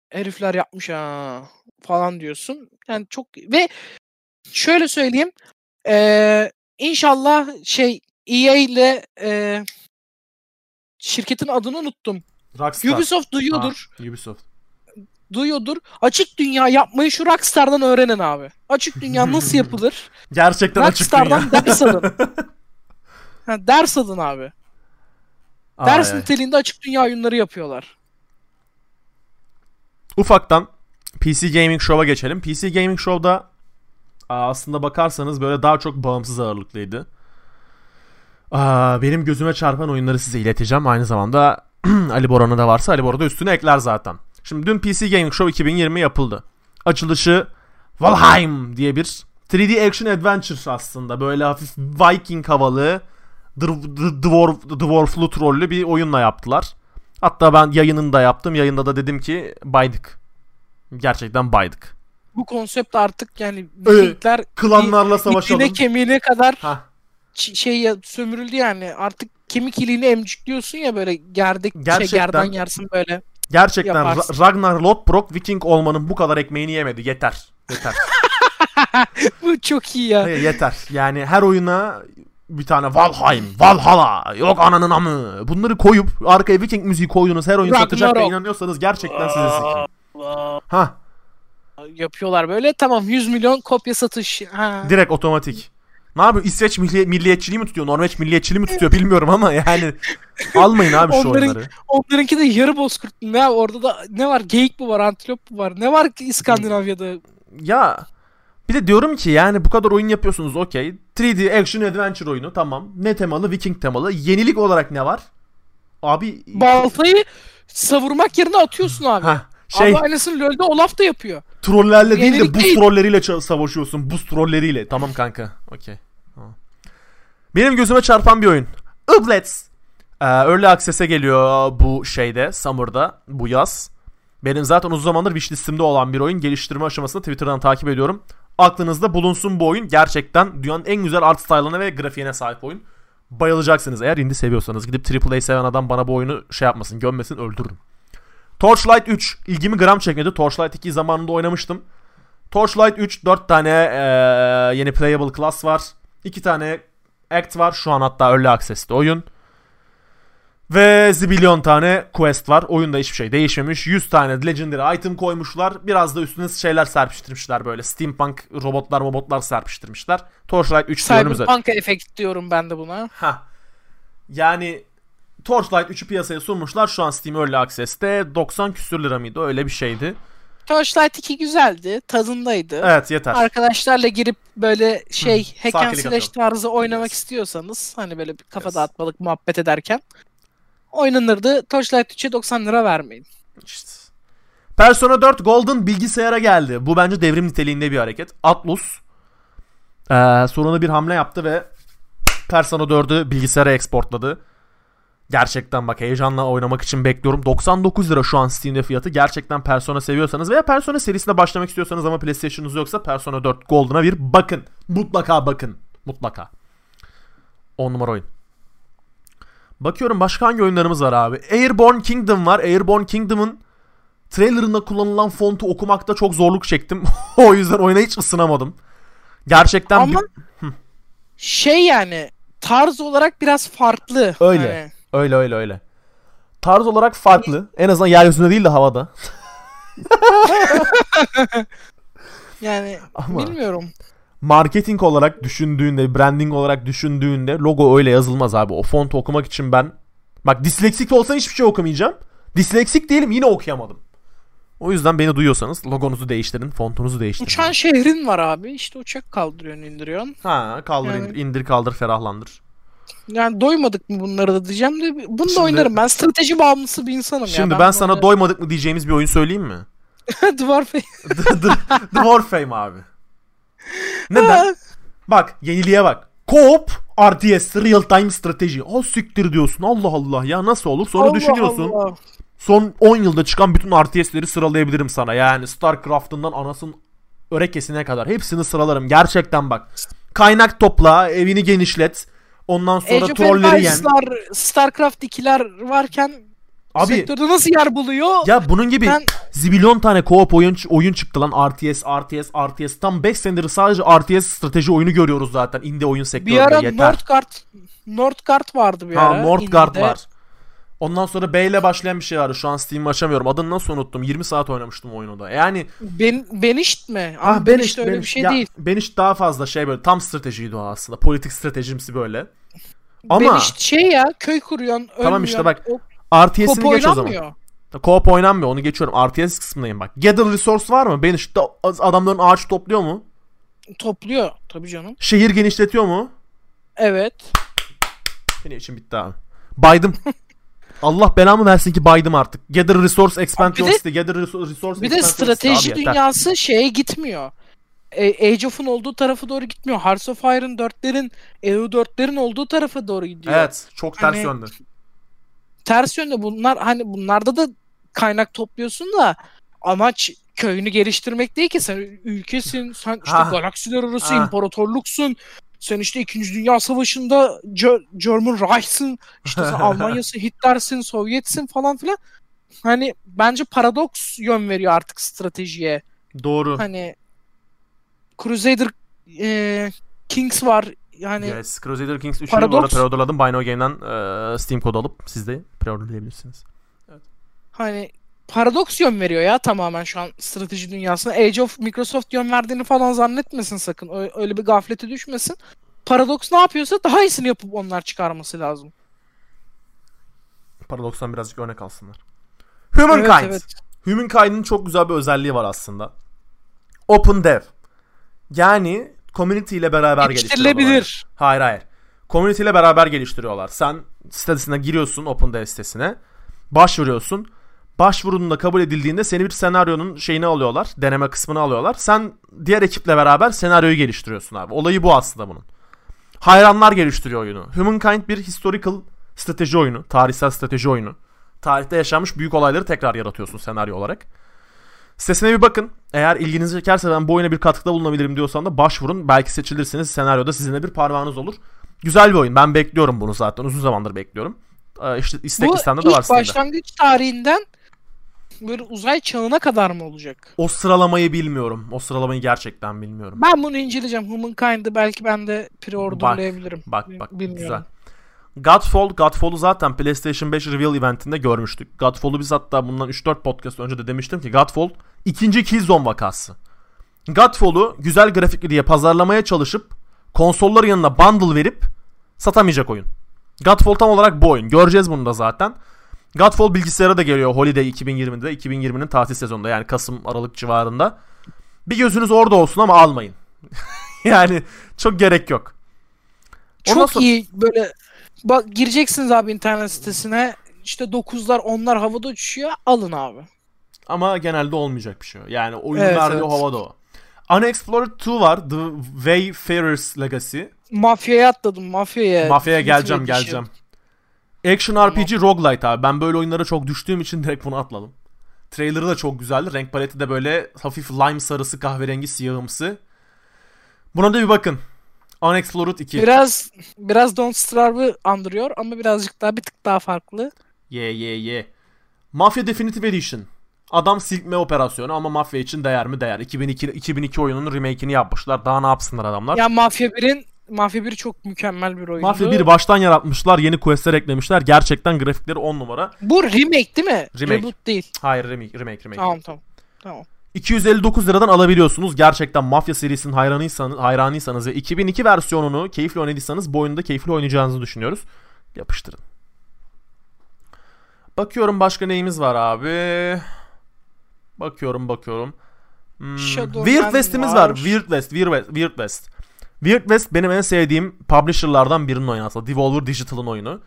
S2: Herifler yapmış ha falan diyorsun. Yani çok ve şöyle söyleyeyim. Ee, inşallah şey EA ile e, şirketin adını unuttum.
S1: Rockstar.
S2: Ubisoft duyuyordur.
S1: Ha, Ubisoft.
S2: duyuyordur. Açık dünya yapmayı şu Rockstar'dan öğrenin abi. Açık dünya nasıl yapılır?
S1: Gerçekten açık dünya.
S2: Rockstar'dan ders alın. Ha, ders alın abi.
S1: Ay,
S2: Ders
S1: ay.
S2: niteliğinde açık dünya oyunları yapıyorlar.
S1: Ufaktan PC Gaming Show'a geçelim. PC Gaming Show'da aslında bakarsanız böyle daha çok bağımsız ağırlıklıydı. Benim gözüme çarpan oyunları size ileteceğim. Aynı zamanda Ali Boran'ı da varsa Ali Bora da üstüne ekler zaten. Şimdi dün PC Gaming Show 2020 yapıldı. Açılışı Valheim diye bir 3D Action Adventure aslında. Böyle hafif Viking havalı Dwarf, Dwarflu trollü bir oyunla yaptılar. Hatta ben yayınını da yaptım. Yayında da dedim ki baydık. Gerçekten baydık.
S2: Bu konsept artık yani
S1: Evet,
S2: Vikingler
S1: Klanlarla savaşalım.
S2: iliğine kemiğine kadar
S1: Hah,
S2: şey ya, sömürüldü yani. Artık kemik iliğini emcikliyorsun ya böyle gerdek şey
S1: Gerçekten-
S2: gerdan yersin böyle.
S1: gerçekten
S2: Yaparsın.
S1: Ra- Ragnar Lothbrok Viking olmanın bu kadar ekmeğini yemedi. Yeter. Yeter.
S2: Bu çok iyi ya.
S1: Hayır, yeter. Yani her oyuna bir tane Valheim, Valhalla, yok ananın amı. Bunları koyup arkaya Viking müziği koyduğunuz her oyun satacak ve inanıyorsanız gerçekten size sikeyim. Ha,
S2: Yapıyorlar böyle. Tamam 100 milyon kopya satış. Ha.
S1: direkt otomatik. Ne yapıyor? İsveç milli- milliyetçiliği mi tutuyor? Norveç milliyetçiliği mi tutuyor bilmiyorum ama yani almayın abi şu
S2: Onların-
S1: oyunları.
S2: Onlarınki de yarı bozkurt. Ne abi? orada da ne var? Geyik mi var? Antilop mu var? Ne var ki İskandinavya'da?
S1: Ya bir de diyorum ki yani bu kadar oyun yapıyorsunuz okey. 3D action adventure oyunu tamam. Ne temalı? Viking temalı. Yenilik olarak ne var? Abi
S2: Baltayı savurmak yerine atıyorsun abi.
S1: ha şey
S2: Abi aynısını LoL'de Olaf da yapıyor.
S1: trollerle değil de
S2: Yenilik
S1: buz
S2: değil.
S1: trolleriyle savaşıyorsun. Buz trolleriyle. Tamam kanka. Okey. Tamam. Benim gözüme çarpan bir oyun. Ublets. Ee, Early Access'e geliyor bu şeyde Summer'da bu yaz. Benim zaten uzun zamandır wishlistimde olan bir oyun. Geliştirme aşamasını Twitter'dan takip ediyorum. Aklınızda bulunsun bu oyun. Gerçekten dünyanın en güzel art style'ına ve grafiğine sahip oyun. Bayılacaksınız. Eğer indie seviyorsanız gidip AAA seven adam bana bu oyunu şey yapmasın, gömmesin, öldürürüm. Torchlight 3 ilgimi gram çekmedi. Torchlight 2 zamanında oynamıştım. Torchlight 3 4 tane eee, yeni playable class var. 2 tane act var. Şu an hatta early access'te oyun. Ve zibilyon tane quest var. Oyunda hiçbir şey değişmemiş. 100 tane legendary item koymuşlar. Biraz da üstüne şeyler serpiştirmişler böyle. Steampunk robotlar robotlar serpiştirmişler. Torchlight 3 diyorum zaten.
S2: Cyberpunk efekt diyorum ben de buna.
S1: Ha. Yani Torchlight 3'ü piyasaya sunmuşlar. Şu an Steam Early Access'te 90 küsür lira mıydı? Öyle bir şeydi.
S2: Torchlight 2 güzeldi. Tadındaydı.
S1: Evet yeter.
S2: Arkadaşlarla girip böyle şey hack and slash tarzı oynamak istiyorsanız hani böyle bir kafa dağıtmalık muhabbet ederken oynanırdı. Torchlight 3'e 90 lira vermeyin.
S1: İşte. Persona 4 Golden bilgisayara geldi. Bu bence devrim niteliğinde bir hareket. Atlus eee sorunu bir hamle yaptı ve Persona 4'ü bilgisayara exportladı. Gerçekten bak heyecanla oynamak için bekliyorum. 99 lira şu an Steam'de fiyatı. Gerçekten Persona seviyorsanız veya Persona serisine başlamak istiyorsanız ama PlayStation'ınız yoksa Persona 4 Golden'a bir bakın. Mutlaka bakın. Mutlaka. 10 numara oyun. Bakıyorum başka hangi oyunlarımız var abi. Airborne Kingdom var. Airborne Kingdom'ın trailerında kullanılan fontu okumakta çok zorluk çektim. o yüzden oyuna hiç ısınamadım. Gerçekten
S2: Ama
S1: bir-
S2: şey yani tarz olarak biraz farklı.
S1: Öyle.
S2: Hani
S1: öyle öyle öyle. Tarz olarak farklı. En azından yeryüzünde değil de havada.
S2: yani
S1: Ama-
S2: bilmiyorum.
S1: Marketing olarak düşündüğünde, branding olarak düşündüğünde logo öyle yazılmaz abi. O fontu okumak için ben bak disleksik olsa hiçbir şey okumayacağım. Disleksik değilim yine okuyamadım. O yüzden beni duyuyorsanız logonuzu değiştirin, fontunuzu değiştirin.
S2: Uçan şehrin var abi. İşte uçak kaldırıyorsun indiriyorsun.
S1: Ha, kaldır
S2: Yani-
S1: indir, indir kaldır ferahlandır.
S2: Yani doymadık mı bunları da diyeceğim de bunu da
S1: Şimdi-
S2: oynarım. Ben strateji bağımlısı bir insanım ya.
S1: Şimdi ben, sana
S2: böyle-
S1: doymadık mı diyeceğimiz bir oyun söyleyeyim mi?
S2: Dwarf
S1: The, The, The Warframe abi. Neden? Bak yeniliğe bak. Co-op RTS real time strateji. O siktir diyorsun. Allah Allah ya nasıl olur? Sonra
S2: Allah
S1: düşünüyorsun.
S2: Allah.
S1: Son 10 yılda çıkan bütün RTS'leri sıralayabilirim sana. Yani StarCraft'ından anasın örekesine kadar hepsini sıralarım. Gerçekten bak. Kaynak topla, evini genişlet. Ondan sonra
S2: Age
S1: trolleri yen.
S2: StarCraft 2'ler varken
S1: Abi
S2: sektörde nasıl yer buluyor?
S1: ya bunun gibi
S2: Ben-
S1: zibilyon tane co-op oyun, oyun çıktı lan. RTS, RTS, RTS. Tam 5 senedir sadece RTS strateji oyunu görüyoruz zaten. Indie oyun sektöründe
S2: bir ara
S1: yeter.
S2: Northgard Northgard vardı bir
S1: Ha
S2: ara.
S1: Northgard
S2: indie'de.
S1: var. Ondan sonra B ile başlayan bir şey vardı. Şu an Steam'i açamıyorum. Adını nasıl unuttum? 20 saat oynamıştım oyunu da. Yani
S2: Ben Benişt mi?
S1: Ah,
S2: Benişt öyle bir şey
S1: Ya,
S2: değil.
S1: Banish daha fazla şey böyle tam stratejiydi o aslında. Politik stratejimsi böyle. Ama
S2: Benişt şey ya köy kuruyorsun.
S1: Tamam işte
S2: ölmüyorsun,
S1: bak, RTS'ini geç o zaman. Co-op oynanmıyor onu geçiyorum. RTS kısmındayım bak. Gather resource var mı? Banished'de adamların ağaç topluyor mu?
S2: Topluyor tabii canım.
S1: Şehir genişletiyor mu?
S2: Evet.
S1: Benim için bitti abi. Baydım. Allah belamı versin ki baydım artık. Gather resource expand
S2: Bir
S1: your
S2: de-
S1: city. Gather resource,
S2: Bir de strateji
S1: Abi yeter.
S2: dünyası şeye gitmiyor. E, Age of'un olduğu tarafa doğru gitmiyor. Hearts of Iron 4'lerin, EU 4'lerin olduğu tarafa doğru gidiyor.
S1: Evet. Çok ters
S2: Hani-
S1: yönde.
S2: Ters yönde bunlar hani bunlarda da kaynak topluyorsun da amaç köyünü geliştirmek değil ki sen ülkesin, sen işte
S1: Ha.
S2: galaksiler arası
S1: Ha.
S2: imparatorluksun. Sen işte 2. Dünya Savaşı'nda Ge- German Reich'sın, işte sen Almanya'sı, Hitler'sin, Sovyet'sin falan filan. Hani bence paradoks yön veriyor artık stratejiye.
S1: Doğru.
S2: Hani Crusader e, Kings var. Yani
S1: Yes. Crusader Kings 3'ü bu
S2: Paradox-
S1: arada preorderladım. Buy No Game'den e, Steam kodu alıp siz de preorderlayabilirsiniz.
S2: hani paradoks yön veriyor ya tamamen şu an strateji dünyasına. Age of Microsoft yön verdiğini falan zannetmesin sakın. Öyle bir gaflete düşmesin. Paradoks ne yapıyorsa daha iyisini yapıp onlar çıkarması lazım.
S1: Paradox'tan birazcık örnek alsınlar. Humankind.
S2: Evet, evet.
S1: Humankind'in çok güzel bir özelliği var aslında. Open Dev. Yani community ile beraber.
S2: Geliştirilebilir.
S1: Hayır hayır. Community ile beraber geliştiriyorlar. Sen sitesine giriyorsun Open Dev sitesine. Başvuruyorsun. Başvurunun da kabul edildiğinde seni bir senaryonun şeyini alıyorlar. Deneme kısmını alıyorlar. Sen diğer ekiple beraber senaryoyu geliştiriyorsun abi. Olayı bu aslında bunun. Hayranlar geliştiriyor oyunu. Humankind bir historical strateji oyunu. Tarihsel strateji oyunu. Tarihte yaşanmış büyük olayları tekrar yaratıyorsun senaryo olarak. Sitesine bir bakın. Eğer ilginizi çekerse ben bu oyuna bir katkıda bulunabilirim diyorsan da başvurun. Belki seçilirsiniz. Senaryoda sizin de bir parmağınız olur. Güzel bir oyun. Ben bekliyorum bunu zaten. Uzun zamandır bekliyorum. Ee, işte istek
S2: Bu
S1: listemde de var
S2: ilk
S1: Steam'de.
S2: başlangıç tarihinden böyle uzay çağına kadar mı olacak?
S1: O sıralamayı bilmiyorum. O sıralamayı gerçekten bilmiyorum.
S2: Ben bunu inceleyeceğim. Humankind'ı belki ben de pre-orderlayabilirim.
S1: Bak bak
S2: Bilmiyorum.
S1: güzel. Godfall, Godfall'u zaten PlayStation 5 Reveal eventinde görmüştük. Godfall'u biz hatta bundan 3-4 podcast önce de demiştim ki Godfall ikinci Killzone vakası. Godfall'u güzel grafikli diye pazarlamaya çalışıp konsollar yanına bundle verip satamayacak oyun. Godfall tam olarak bu oyun. Göreceğiz bunu da zaten. Godfall bilgisayara da geliyor Holiday 2020'de. 2020'nin tatil sezonunda yani Kasım Aralık civarında. Bir gözünüz orada olsun ama almayın. yani çok gerek yok. Ondan
S2: Çok
S1: sonra-
S2: iyi böyle bak gireceksiniz abi internet sitesine işte 9'lar 10'lar havada uçuşuyor alın abi.
S1: Ama genelde olmayacak bir şey. Yani oyun
S2: Evet, evet.
S1: havada o. Unexplored 2 var. The Wayfarer's Legacy.
S2: Mafyaya atladım mafyaya.
S1: Mafyaya
S2: Ultimate
S1: geleceğim
S2: Edition.
S1: Action RPG roguelite abi. Ben böyle oyunlara çok düştüğüm için direkt bunu atladım. Trailer'ı da çok güzeldi. Renk paleti de böyle hafif lime sarısı, kahverengi, siyahımsı. Buna da bir bakın. Unexplored 2.
S2: Biraz biraz Don't Starve'ı andırıyor ama birazcık daha bir tık daha farklı.
S1: Ye ye ye. Mafya Definitive Edition. Adam silkme operasyonu ama mafya için değer mi değer. 2002 2002 oyununun remake'ini yapmışlar. Daha ne yapsınlar adamlar?
S2: Ya Mafya 1'in Mafya 1 çok mükemmel bir oyundu.
S1: Mafya 1 baştan yaratmışlar. Yeni questler eklemişler. Gerçekten grafikleri 10 numara.
S2: Bu remake değil mi?
S1: Remake.
S2: Reboot değil.
S1: Hayır remake remake remake.
S2: Tamam tamam. Tamam.
S1: 259 liradan alabiliyorsunuz. Gerçekten Mafya serisinin hayranıysanız, hayranıysanız ve 2002 versiyonunu keyifli oynadıysanız bu oyunda keyifli oynayacağınızı düşünüyoruz. Yapıştırın. Bakıyorum başka neyimiz var abi. Bakıyorum bakıyorum. Hmm, Weird West'imiz var.
S2: var.
S1: Weird West, Weird West, Weird West. Weird West benim en sevdiğim publisher'lardan birinin oyunu aslında. Devolver Digital'ın oyunu.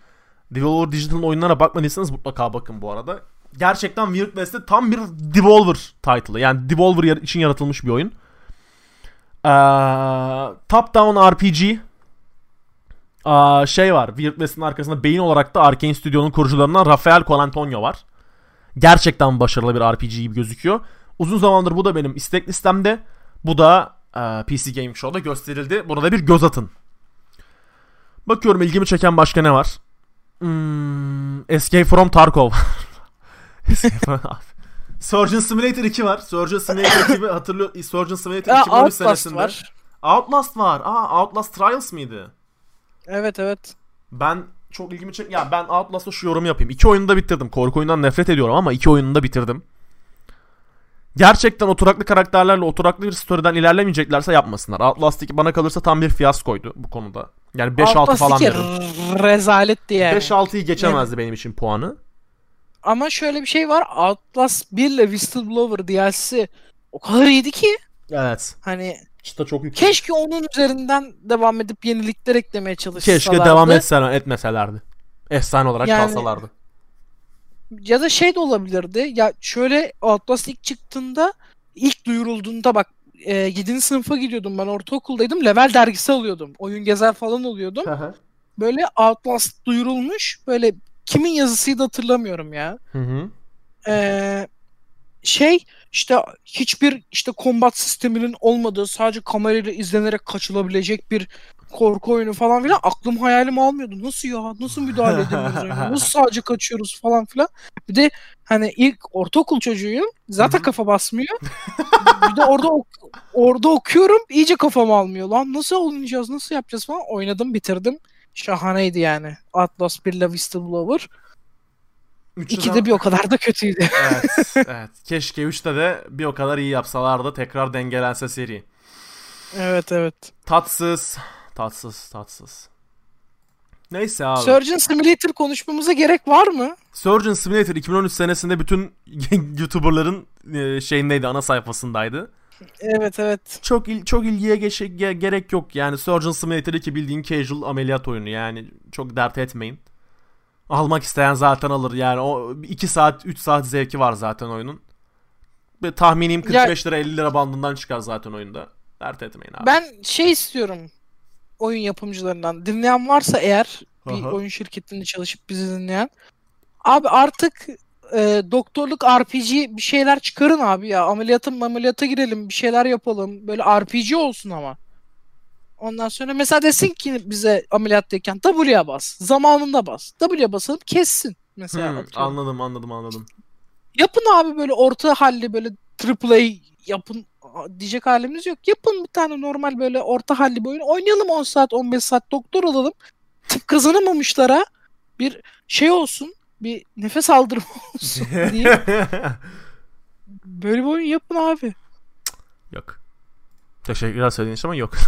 S1: Devolver Digital'ın oyunlarına bakmadıysanız mutlaka bakın bu arada. Gerçekten Weird West'te tam bir Devolver title'ı. Yani Devolver için yaratılmış bir oyun. Ee, top down RPG. Aa, şey var. Weird West'in arkasında beyin olarak da Arkane Stüdyo'nun kurucularından Rafael Colantonio var. Gerçekten başarılı bir RPG gibi gözüküyor. Uzun zamandır bu da benim istek listemde. Bu da e, PC Gaming Show'da gösterildi. Buna da bir göz atın. Bakıyorum ilgimi çeken başka ne var? Hmm, Escape from Tarkov. Escape from... Surgeon Simulator 2 var. Surgeon Simulator 2'yi hatırlıyor. Surgeon Simulator
S2: Ya
S1: 2013
S2: Outlast
S1: senesinde.
S2: var.
S1: Outlast var. Aa Outlast Trials mıydı?
S2: Evet evet.
S1: Ben çok ilgimi çek. Ya ben Outlast'ta şu yorum yapayım. İki oyunu da bitirdim. Korku oyundan nefret ediyorum ama iki oyunu da bitirdim. Gerçekten oturaklı karakterlerle oturaklı bir story'den ilerlemeyeceklerse yapmasınlar. Outlast 2 bana kalırsa tam bir fiyaskoydu bu konuda. Yani 5-6
S2: Outlast
S1: falan
S2: 2
S1: veririm.
S2: rezaletti yani.
S1: 5-6'yı geçemezdi benim için puanı.
S2: Ama şöyle bir şey var. Outlast 1 ile Whistleblower DLC'si o kadar iyiydi ki
S1: Evet.
S2: hani
S1: Çıta çok yüksek.
S2: keşke onun üzerinden devam edip yenilikler eklemeye çalışsalardı.
S1: Keşke devam etseler, etmeselerdi. Efsane olarak
S2: Yani-
S1: kalsalardı.
S2: Ya da şey de olabilirdi. Ya şöyle Outlast ilk çıktığında ilk duyurulduğunda bak e, 7. sınıfa gidiyordum ben ortaokuldaydım. Level dergisi alıyordum. Oyun gezer falan oluyordum. Böyle Outlast duyurulmuş. Böyle kimin yazısıydı hatırlamıyorum ya.
S1: Hı hı.
S2: Ee, şey işte hiçbir işte kombat sisteminin olmadığı sadece kamerayla izlenerek kaçılabilecek bir korku oyunu falan filan aklım hayalim almıyordu. Nasıl ya? Nasıl müdahale edemiyoruz oyuna? Nasıl sadece kaçıyoruz falan filan. Bir de hani ilk ortaokul çocuğuyum. Zaten kafa basmıyor. bir de orada ok- orada okuyorum. iyice kafam almıyor. Lan nasıl oynayacağız? Nasıl yapacağız falan. Oynadım, bitirdim. Şahaneydi yani. Atlas 1 ile Whistleblower.
S1: Üçü
S2: İki
S1: de-
S2: de bir o kadar da kötüydü.
S1: evet, evet. Keşke 3'te de bir o kadar iyi yapsalardı. Tekrar dengelense seri.
S2: evet evet.
S1: Tatsız. Tatsız, tatsız. Neyse abi.
S2: Surgeon Simulator konuşmamıza gerek var mı?
S1: Surgeon Simulator 2013 senesinde bütün YouTuber'ların e, şeyindeydi, ana sayfasındaydı.
S2: Evet evet.
S1: Çok il- çok ilgiye geç- ge- gerek yok. Yani Surgeon Simulator 2 bildiğin casual ameliyat oyunu. Yani çok dert etmeyin. Almak isteyen zaten alır. Yani o 2 saat 3 saat zevki var zaten oyunun. Ve tahminim 45 lira 50 lira bandından çıkar zaten oyunda. Dert etmeyin abi.
S2: Ben şey istiyorum oyun yapımcılarından. Dinleyen varsa eğer bir
S1: Aha.
S2: oyun şirketinde çalışıp bizi dinleyen. Abi artık e, doktorluk RPG bir şeyler çıkarın abi ya. Ameliyatın ameliyata girelim bir şeyler yapalım. Böyle RPG olsun ama. Ondan sonra mesela desin ki bize ameliyattayken W'ye bas. Zamanında bas. W'ye basalım kessin. Mesela
S1: Hmm,
S2: atıyorum.
S1: anladım anladım anladım.
S2: Yapın abi böyle orta halli böyle AAA yapın diyecek halimiz yok. Yapın bir tane normal böyle orta halli bir oyun. Oynayalım 10 saat 15 saat doktor olalım. Tıp kazanamamışlara bir şey olsun. Bir nefes aldırma olsun diye. Böyle bir oyun yapın abi.
S1: yok. Teşekkürler söylediğin için ama yok.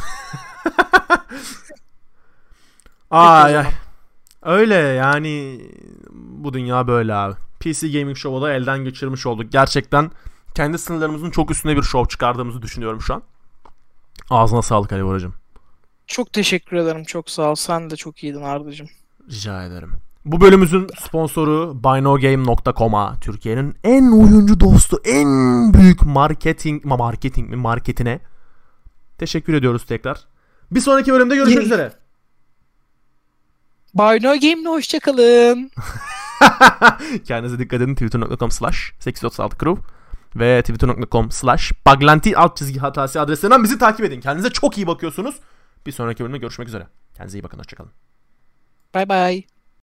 S1: Ay ay. Öyle yani bu dünya böyle abi. PC Gaming Show'u da elden geçirmiş olduk. Gerçekten kendi sınırlarımızın çok üstüne bir show çıkardığımızı düşünüyorum şu an. Ağzına sağlık Ali Boracığım.
S2: Çok teşekkür ederim. Çok sağ ol. Sen de çok iyiydin Arda'cığım.
S1: Rica ederim. Bu bölümümüzün sponsoru BinoGame.com'a Türkiye'nin en oyuncu dostu, en büyük marketing ma marketing mi marketine teşekkür ediyoruz tekrar. Bir sonraki bölümde görüşmek üzere.
S2: Bino Game'le hoşçakalın.
S1: Kendinize dikkat edin. Twitter.com slash 836 crew ve twitter.com slash baglanti alt çizgi hatası adreslerinden bizi takip edin. Kendinize çok iyi bakıyorsunuz. Bir sonraki bölümde görüşmek üzere. Kendinize iyi bakın. Hoşçakalın.
S2: Bay bay.